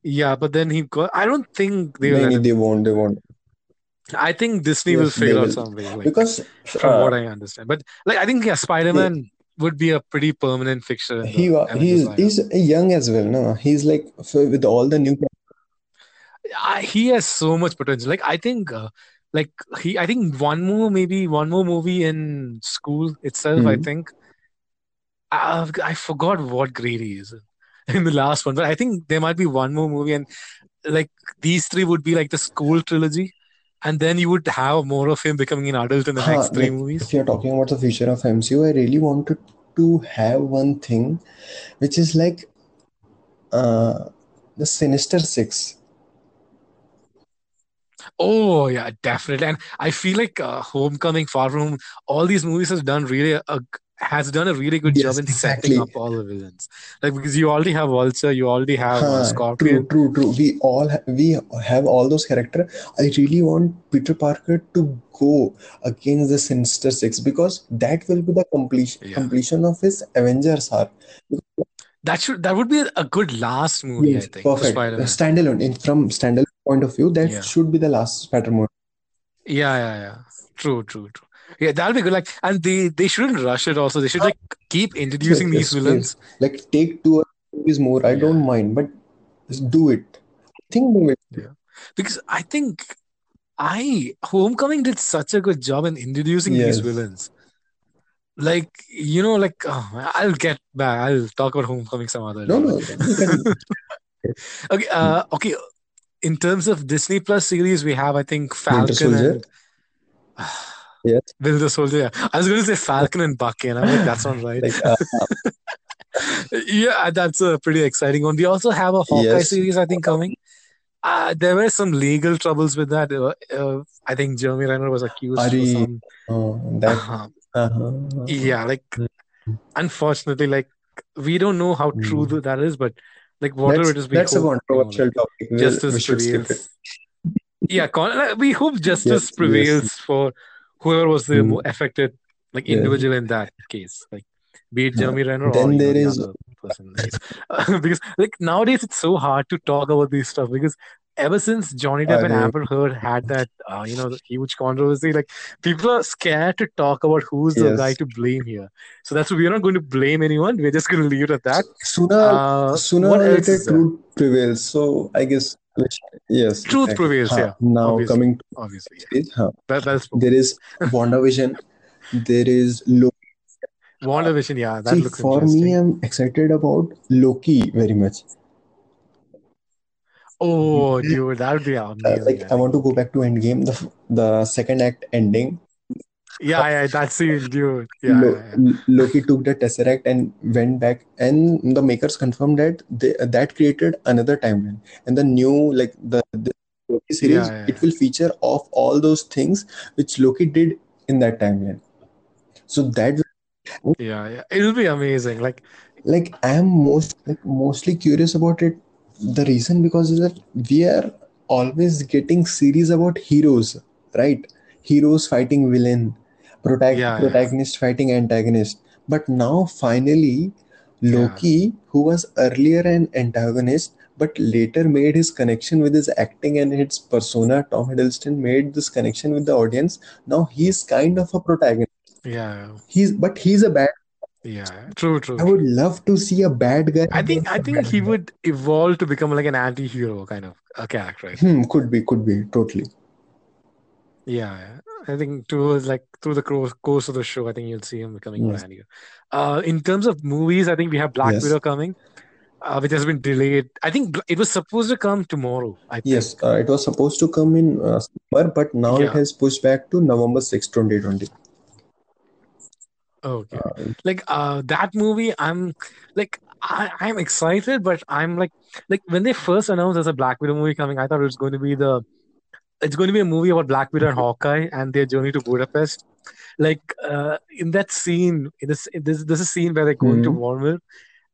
yeah. But then he got. I don't think they will No, let no, him. they won't, they won't. I think Disney will Yes, they figure out something. Like. Because from uh, what I understand. But like I think yeah, Spider-Man would be a pretty permanent fixture he he's lineup. he's young as well, no? He's like with all the new I, he has so much potential. Like I think, uh, like he, I think one more maybe one more movie in school itself. I Mhm. think I, I forgot what grade he is in the last one, but I think there might be one more movie, and like these three would be like the school trilogy, and then you would have more of him becoming an adult in the Huh, next three like movies. if you're talking about the future of MCU, I really wanted to have one thing which is like uh the Sinister Six. Oh yeah, definitely. And I feel like uh, Homecoming, Far From Home, all these movies has done really a, has done a really good job Yes, in setting up all the villains. Like because you already have Vulture, you already have uh, Huh, true, Scorpion. true, true. We all ha we have all those character. I really want Peter Parker to go against the Sinister Six because that will be the completion Yeah, completion of his Avengers arc. that should that would be a good last movie, I think, perfect. Standalone, in from standalone point of view, that Yeah, should be the last Spider-Man. yeah, yeah, yeah. True, true, true. Yeah, that'll be good. Like, and they they shouldn't rush it. Also, they should like keep Yes, introducing these yes, villains. Like take two movies more. I Yeah, don't mind, but just do it. Think they will. yeah. Because I think I Homecoming did such a good job in introducing these villains. Like, you know, like oh, I'll get back. I'll talk about Homecoming some other No, day. no, can. okay, uh, okay. In terms of Disney Plus series, we have I think Falcon and Yes. Winter Soldier. Yeah. I was going to say Falcon and Bucky, and I'm like, that's not right. Like uh, Yeah, that's a pretty exciting one. We also have a Hawkeye yes. series, I think, coming. Uh, there were some legal troubles with that. Uh, uh, I think Jeremy Renner was accused Ari. some. Uh, that. Uh, Uh-huh. yeah, like Mm. unfortunately, like we don't know how true Mm. that is, but like whatever That's it is, we that's a you know, controversial like topic. Justice we should skip it. prevails. Yeah, con- like, we hope justice Yes, yes, prevails for whoever was the Mm. more affected, like yes. individual in that case, like be it Uh, Jeremy Renner or then know there the person. in the case. because like nowadays it's so hard to talk about these stuff because ever since Johnny Depp and Amber Heard had that, uh, you know, the huge controversy, like people are scared to talk about who's the guy to blame here. So that's we're not going to blame anyone. We're just going to leave it at that. Sooner, Uh, sooner or later, truth prevails. So I guess, which, yes, Truth exactly. prevails, Huh. yeah. Now Obviously, coming to obviously, yeah. stage, huh. That, that's There is WandaVision. There is Loki. WandaVision. Yeah, that See, looks for me. I'm excited about Loki very much. Oh, dude, that would be Uh, amazing. like I I want to go back to Endgame, the the second act ending. Yeah, yeah, that scene, dude. Yeah, Lo- yeah, yeah. Loki took the Tesseract and went back, and the makers confirmed that they, that created another timeline. And the new, like the, the Loki series, Yeah, yeah, it will feature of all those things which Loki did in that timeline. So that, Yeah, yeah. It'll be amazing. Like, like, I am most like mostly curious about it. The reason because is that we are always getting series about heroes, right? Heroes fighting villain, protag- yeah, yeah, protagonist fighting antagonist. But now finally, yeah. Loki, who was earlier an antagonist but later made his connection with his acting and his persona, Tom Hiddleston made this connection with the audience. Now he's kind of a protagonist. Yeah, He's but he's a bad. Yeah. True, true, I would love to see a bad guy I think I think he guy. would evolve to become like an anti-hero kind of a character, think. Hmm, could be, could be, totally. Yeah, yeah. I think towards like through the course course of the show, I think you'll see him becoming more Yes. anti-hero. Uh, in terms of movies, I think we have Black Yes. Widow coming, uh, which has been delayed. I think it was supposed to come tomorrow, I Yes, uh, it was supposed to come in uh, summer, but now it has pushed back to November 6, 2020. Okay. Uh, Like uh that movie, I'm like I, I'm excited, but I'm like like when they first announced there's a Black Widow movie coming, I thought it was going to be the it's going to be a movie about Black Widow and Hawkeye and their journey to Budapest. Like uh in that scene, in this there's there's a scene where they're going to hmm, Vormir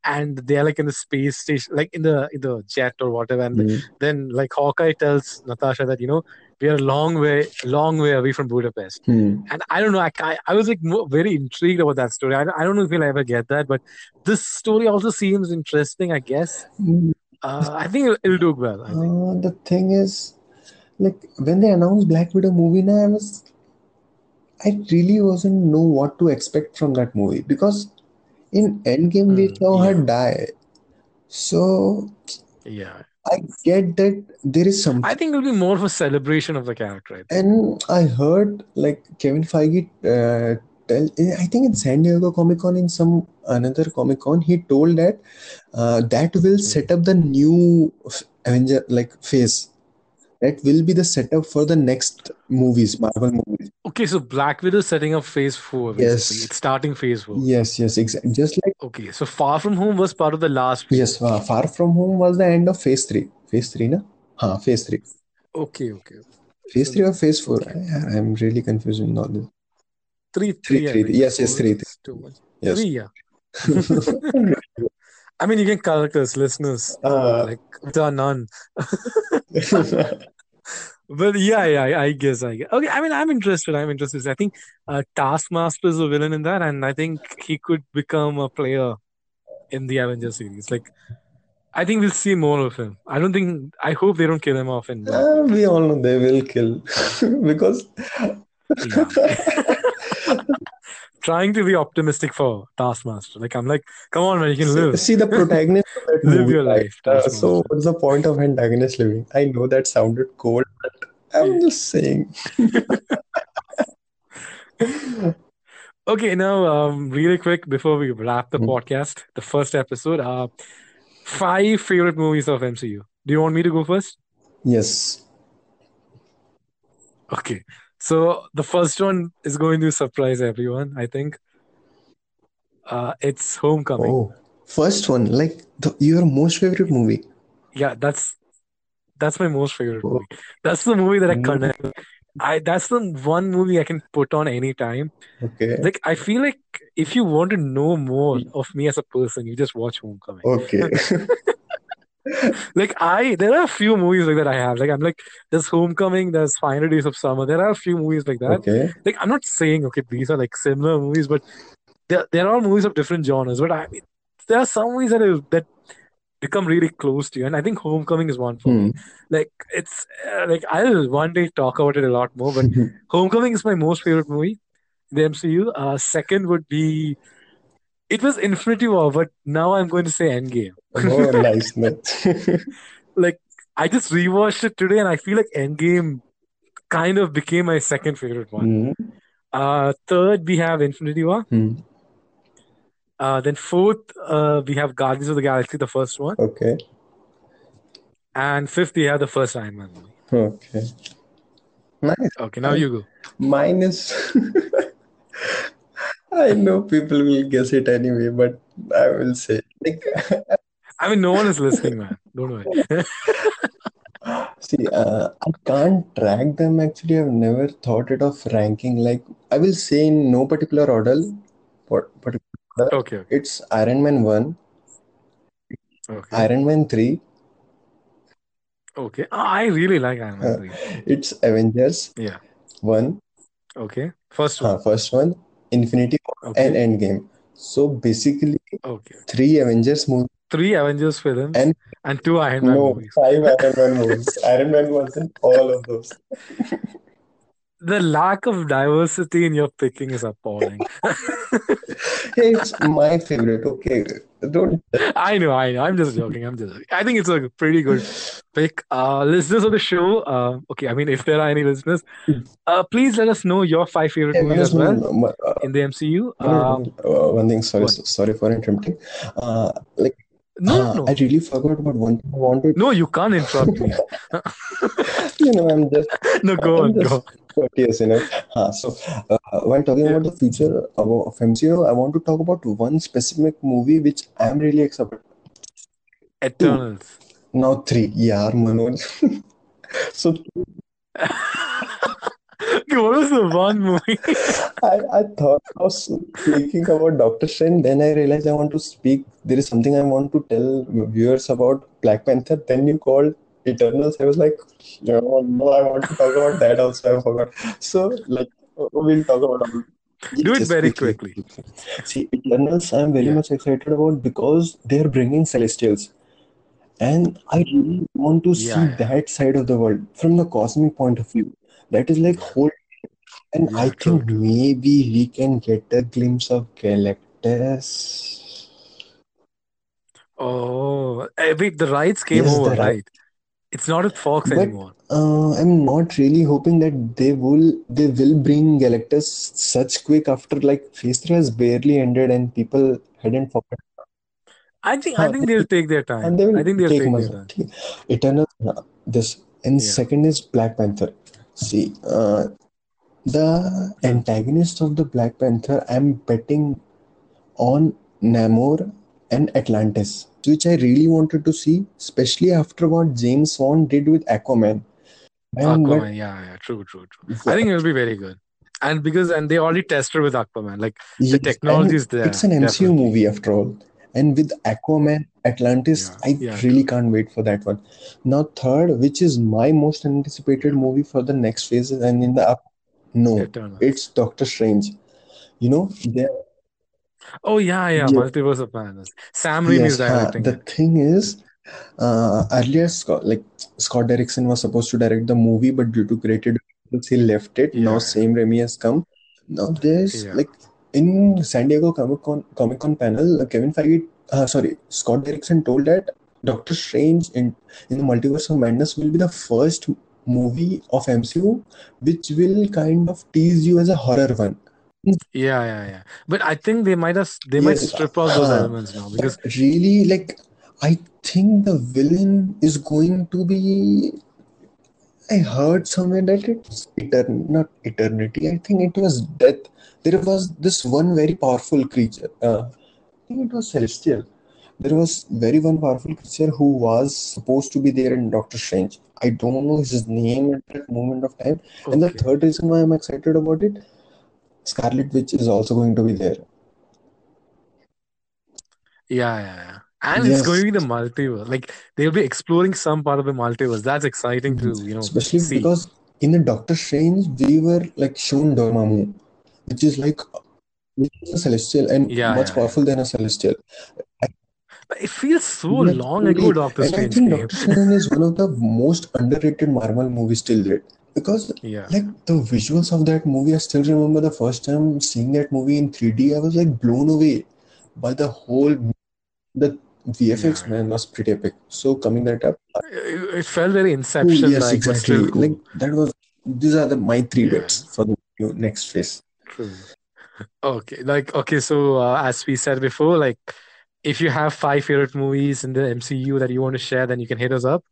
and they're like in the space station, like in the in the jet or whatever, and hmm. then like Hawkeye tells Natasha that you know we are a long way, long way away from Budapest. Hmm. And I don't know, I, I, I was like very intrigued about that story. I, don't- I don't know if we'll ever get that, but this story also seems interesting, I guess. Hmm. Uh, I think it'll, it'll do well. I think. Uh, the thing is, like when they announced Black Widow movie, now I was, I really wasn't know what to expect from that movie because in Endgame we Hmm, saw her die. So yeah. I get that there is some, I think it'll be more of a celebration of the character. I and I heard like Kevin Feige uh, tell, I think in San Diego Comic Con in some another Comic Con, he told that uh, that will set up the new Avenger like phase. That will be the setup for the next movies, Marvel movies. Okay, so Black Widow setting up Phase Four basically. Yes, It's starting Phase Four. yes, yes, exactly. Just like Okay, so Far From Home was part of the last yes, uh, Far From Home was the end of Phase Three. Phase Three, na? Huh, Phase Three. Okay, okay. Phase So Three or Phase Four? okay, I, I'm really confused in all this. three, Three, three. I three. think Yes, yes, three, three. too much. Yes. Three, yeah. I mean, you can correct us, listeners. Uh, Like, there are none. But yeah, yeah, I guess I guess. Okay, I mean, I'm interested. I'm interested. I think uh, Taskmaster is a villain in that, and I think he could become a player in the Avengers series. Like, I think we'll see more of him. I don't think. I hope they don't kill him off in uh, we all know they will kill because. Trying to be optimistic for Taskmaster. Like, I'm like, come on, man, you can see, live. see the protagonist Live movie, your life, Uh, so what's the point of antagonist living? I know that sounded cold, but I'm just saying. Okay, now, um, really quick before we wrap the Hmm. podcast, the first episode, uh, five favorite movies of MCU. Do you want me to go first? Yes. Okay. So the first one is going to surprise everyone, I think. Uh, it's Homecoming. Oh, first one, like the, your most favorite movie. Yeah, that's that's my most favorite Oh, movie. That's the movie that I mm, connect. I that's the one movie I can put on anytime. okay. Like I feel like if you want to know more of me as a person, you just watch Homecoming. Okay. Like I, there are a few movies like that I have. Like I'm like, there's Homecoming, there's Final Days of Summer. There are a few movies like that. Okay. Like I'm not saying okay, these are like similar movies, but there there are movies of different genres. But I mean, there are some movies that are, that become really close to you. And I think Homecoming is one for Hmm. me. Like it's uh, like I'll one day talk about it a lot more, but Homecoming is my most favorite movie the MCU. Uh, second would be it was Infinity War, but now I'm going to say Endgame. Oh, nice, nice. Like I just rewatched it today, and I feel like Endgame kind of became my second favorite one. Hmm. Uh, third we have Infinity War. Hmm. Uh, then fourth uh, we have Guardians of the Galaxy, the first one, Okay. and fifth we have the first Iron Man movie. Okay. Nice. Okay, now you go. Mine is. I know people will guess it anyway, but I will say like I mean, no one is listening, man. Don't worry. see, uh, I can't track them actually. I've never thought it of ranking. Like I will say in no particular order. What particular? Okay, okay, It's Iron Man one, okay, Iron Man three. okay. Ah, I really like Iron Man Uh, it's Avengers Yeah. one, Okay. First uh, one. first one, Infinity War and Okay. Endgame. So basically, Okay. three Avengers movies Three Avengers films and and two Iron Man no movies. five Iron Man movies. Iron Man was in all of those. The lack of diversity in your picking is appalling. It's my favorite. Okay, don't. I know, I know. I'm just joking. I'm just joking. I think it's a pretty good pick. Uh, listeners of the show, uh, okay, I mean, if there are any listeners, uh, please let us know your five favorite Hey, movies as well uh, in the MCU. Manoj, Uh, one thing. Sorry, what? sorry for interrupting. Uh, like, No, uh, no, I really forgot about one thing I wanted. no, you can't interrupt me. You know, I'm just, No, go I'm on, just go. Courteous enough. Uh, so, uh, while talking about the future of, MCU, I want to talk about one specific movie which I'm really excited. Two, Eternals. now three. Yeah, Manoj. So what was the one movie? I, I thought I was speaking about Doctor Strange. Then I realized I want to speak. There is something I want to tell viewers about Black Panther. Then you called Eternals. I was like, no, no, I want to talk about that also. I forgot. So, like, we'll talk about all. Do it Just very quickly, quickly. See, Eternals, I'm very Yeah. much excited about because they're bringing Celestials. And I really want to see Yeah, yeah. that side of the world from the cosmic point of view. That is like whole and I true, think maybe we can get a glimpse of Galactus. Oh, eh, wait, the rights came Yes, over, right. It's not with Fox But anymore. uh, I'm not really hoping that they will they will bring Galactus such quick after like Phase 3 has barely ended and people hadn't forgotten. I think I think they'll take their and time. they I think they'll take take their time. Eternal, uh, this and Yeah. second is Black Panther. See, uh, the antagonist of the Black Panther, I'm betting on Namor and Atlantis, which I really wanted to see, especially after what James Wan did with Aquaman. And but Aquaman, yeah, yeah, true, true, true. I think it'll be very good. And because and they already tested with Aquaman, like the yes, technology is there, it's an MCU definitely. movie after all. And with Aquaman, Atlantis, Yeah, I yeah, really true. can't wait for that one. Now, third, which is my most anticipated movie for the next phase, and in the up, no, Eternals. it's Doctor Strange. You know, there, Oh yeah, yeah, yes, Multiverse of Madness. Sam Raimi is yes, huh. directing The it. thing is, uh, earlier Scott, like Scott Derrickson was supposed to direct the movie, but due to creative difficulties, he left it. Now, Yeah, Sam Raimi has come. Now, there's yeah. like in San Diego Comic Con Comic Con panel, uh, Kevin Feige, uh, sorry, Scott Derrickson told that Doctor Strange in in the Multiverse of Madness will be the first movie of MCU which will kind of tease you as a horror one. Yeah, yeah, yeah. But I think they might have they might strip out those elements now because But really, like, I think the villain is going to be. I heard somewhere that it's etern not eternity. I think it was death. There was this one very powerful creature. Uh, I think it was celestial. There was very one powerful creature who was supposed to be there in Doctor Strange. I don't know his name at that moment of time. And the third reason why I'm excited about it, Scarlet Witch is also going to be there. Yeah, yeah, yeah. And it's going to be the multiverse. Like they'll be exploring some part of the multiverse. That's exciting to, you know, especially see. because in the Doctor Strange we were like shown Dormammu, which is like which is a celestial and Yeah, much yeah, yeah. powerful than a celestial. I, But it feels so long ago. Doctor And I think. Doctor Strange is one of the most underrated Marvel movies till date. Because Yeah. like the visuals of that movie, I still remember the first time seeing that movie in 3D, I was like blown away by the whole the VFX Yeah. man was pretty epic. So coming that up, It, felt very cool, Inception yes, like, but still exactly. Like that was these are the my three Yeah. bets for the next phase. True. Okay, like okay, so uh, as we said before, like if you have five favorite movies in the MCU that you want to share, then you can hit us up.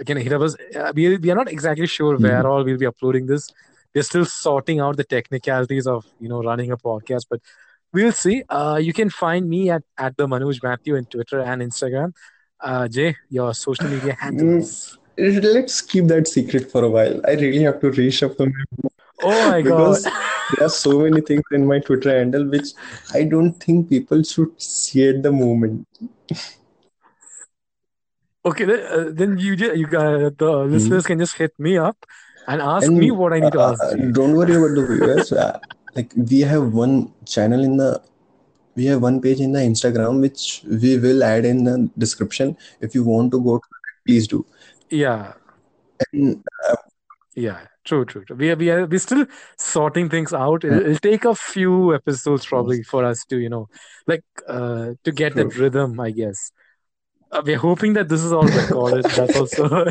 You can hit us. Uh, we we are not exactly sure where Mhm. all we'll be uploading this. We're still sorting out the technicalities of you know running a podcast, but we'll see. Uh, you can find me at at the Manoj Matthew in Twitter and Instagram. Uh, Jay, your social media handles. Let's keep that secret for a while. I really have to reshuffle my Oh my god. there are so many things in my Twitter handle which I don't think people should see at the moment. Okay, then, uh, then you ju- you got the listeners can just hit me up and ask me what I need to uh, ask don't worry about the viewers. Uh, like we have one channel in the we have one page in the Instagram which we will add in the description. If you want to go to it, please do. Yeah, And uh, yeah, true, true, true. We are we are we're still sorting things out. It'll, it'll take a few episodes probably for us to you know like uh to get that rhythm, I guess. Uh, we're hoping that this is all recorded. That's also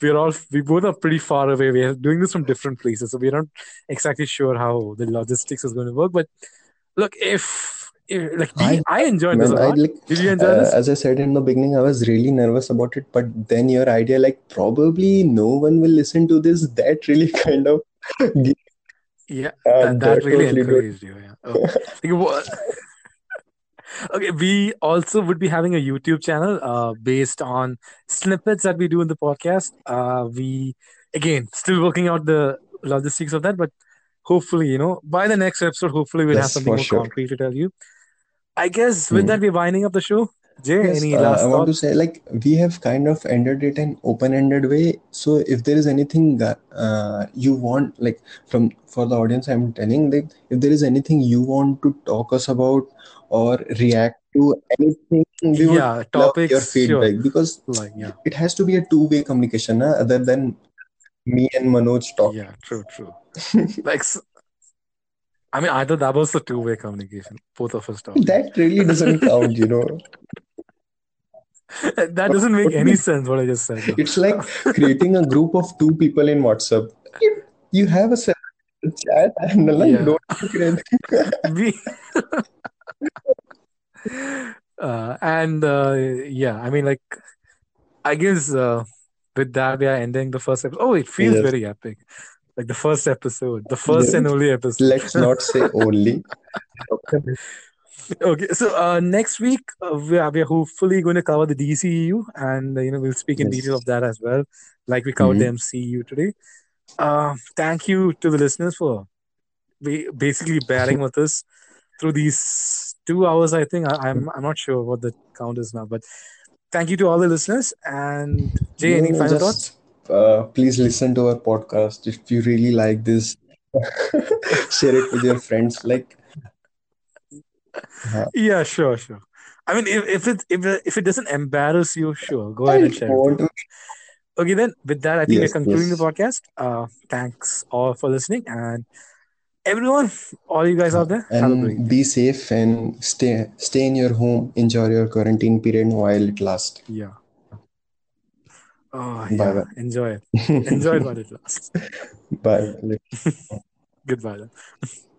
we're all we both are pretty far away. We're doing this from different places, so we're not exactly sure how the logistics is going to work. But look, if, if like I I enjoyed this man, I like Did you enjoy uh, this? as I said in the beginning, I was really nervous about it, but then your idea, like probably no one will listen to this, that really kind of Yeah, uh, that that that really totally encouraged you. Yeah. Oh. Like? Okay, we also would be having a YouTube channel uh, based on snippets that we do in the podcast. Uh, we again still working out the logistics of that, but hopefully, you know, by the next episode, hopefully we'll have something more sure. concrete to tell you. I guess with Hmm. that, we're winding up the show. Jay, Yes, any uh, last I want to say like we have kind of ended it in open-ended way. So if there is anything that uh, you want, like from for the audience, I'm telling like if there is anything you want to talk us about or react to anything, we would Yeah, love your topics, sure. feedback because Like, yeah, it has to be a two-way communication, huh? Other than me and Manoj talk. yeah, true, true. Like, i mean, either that was a two-way communication, both of us talking. That really doesn't count, you know. That doesn't make any sense what I just said. though. It's like creating a group of two people in WhatsApp. You, you have a separate chat and like, you Yeah. don't create. we uh, and uh, yeah, I mean, like, I guess uh, with that we are ending the first episode. Oh, it feels Yes. very epic, like the first episode, the first Yeah. and only episode. Let's not say only. Okay, okay, so uh, next week uh, we are, we are hopefully going to cover the DCEU, and uh, you know we'll speak in detail of that as well, like we covered the Mhm. MCU today. Uh, thank you to the listeners for ba- basically bearing with us through these two hours. I think I, I'm I'm not sure what the count is now, but thank you to all the listeners. And Jay, No, any no, final thoughts? uh, please listen to our podcast if you really like this. Share it with your friends. Like, uh, Yeah, sure, sure. I mean, if if it if if it doesn't embarrass you, sure, go ahead and share it with want your to. Okay, then with that, I think we're Yes, concluding the podcast. Uh, thanks all for listening, and everyone, all you guys out there, have a great And be safe and stay stay in your home. Enjoy your quarantine period while it lasts. Yeah. Oh Bye yeah. bye. Enjoy it. Enjoy it while it lasts. Bye. Goodbye.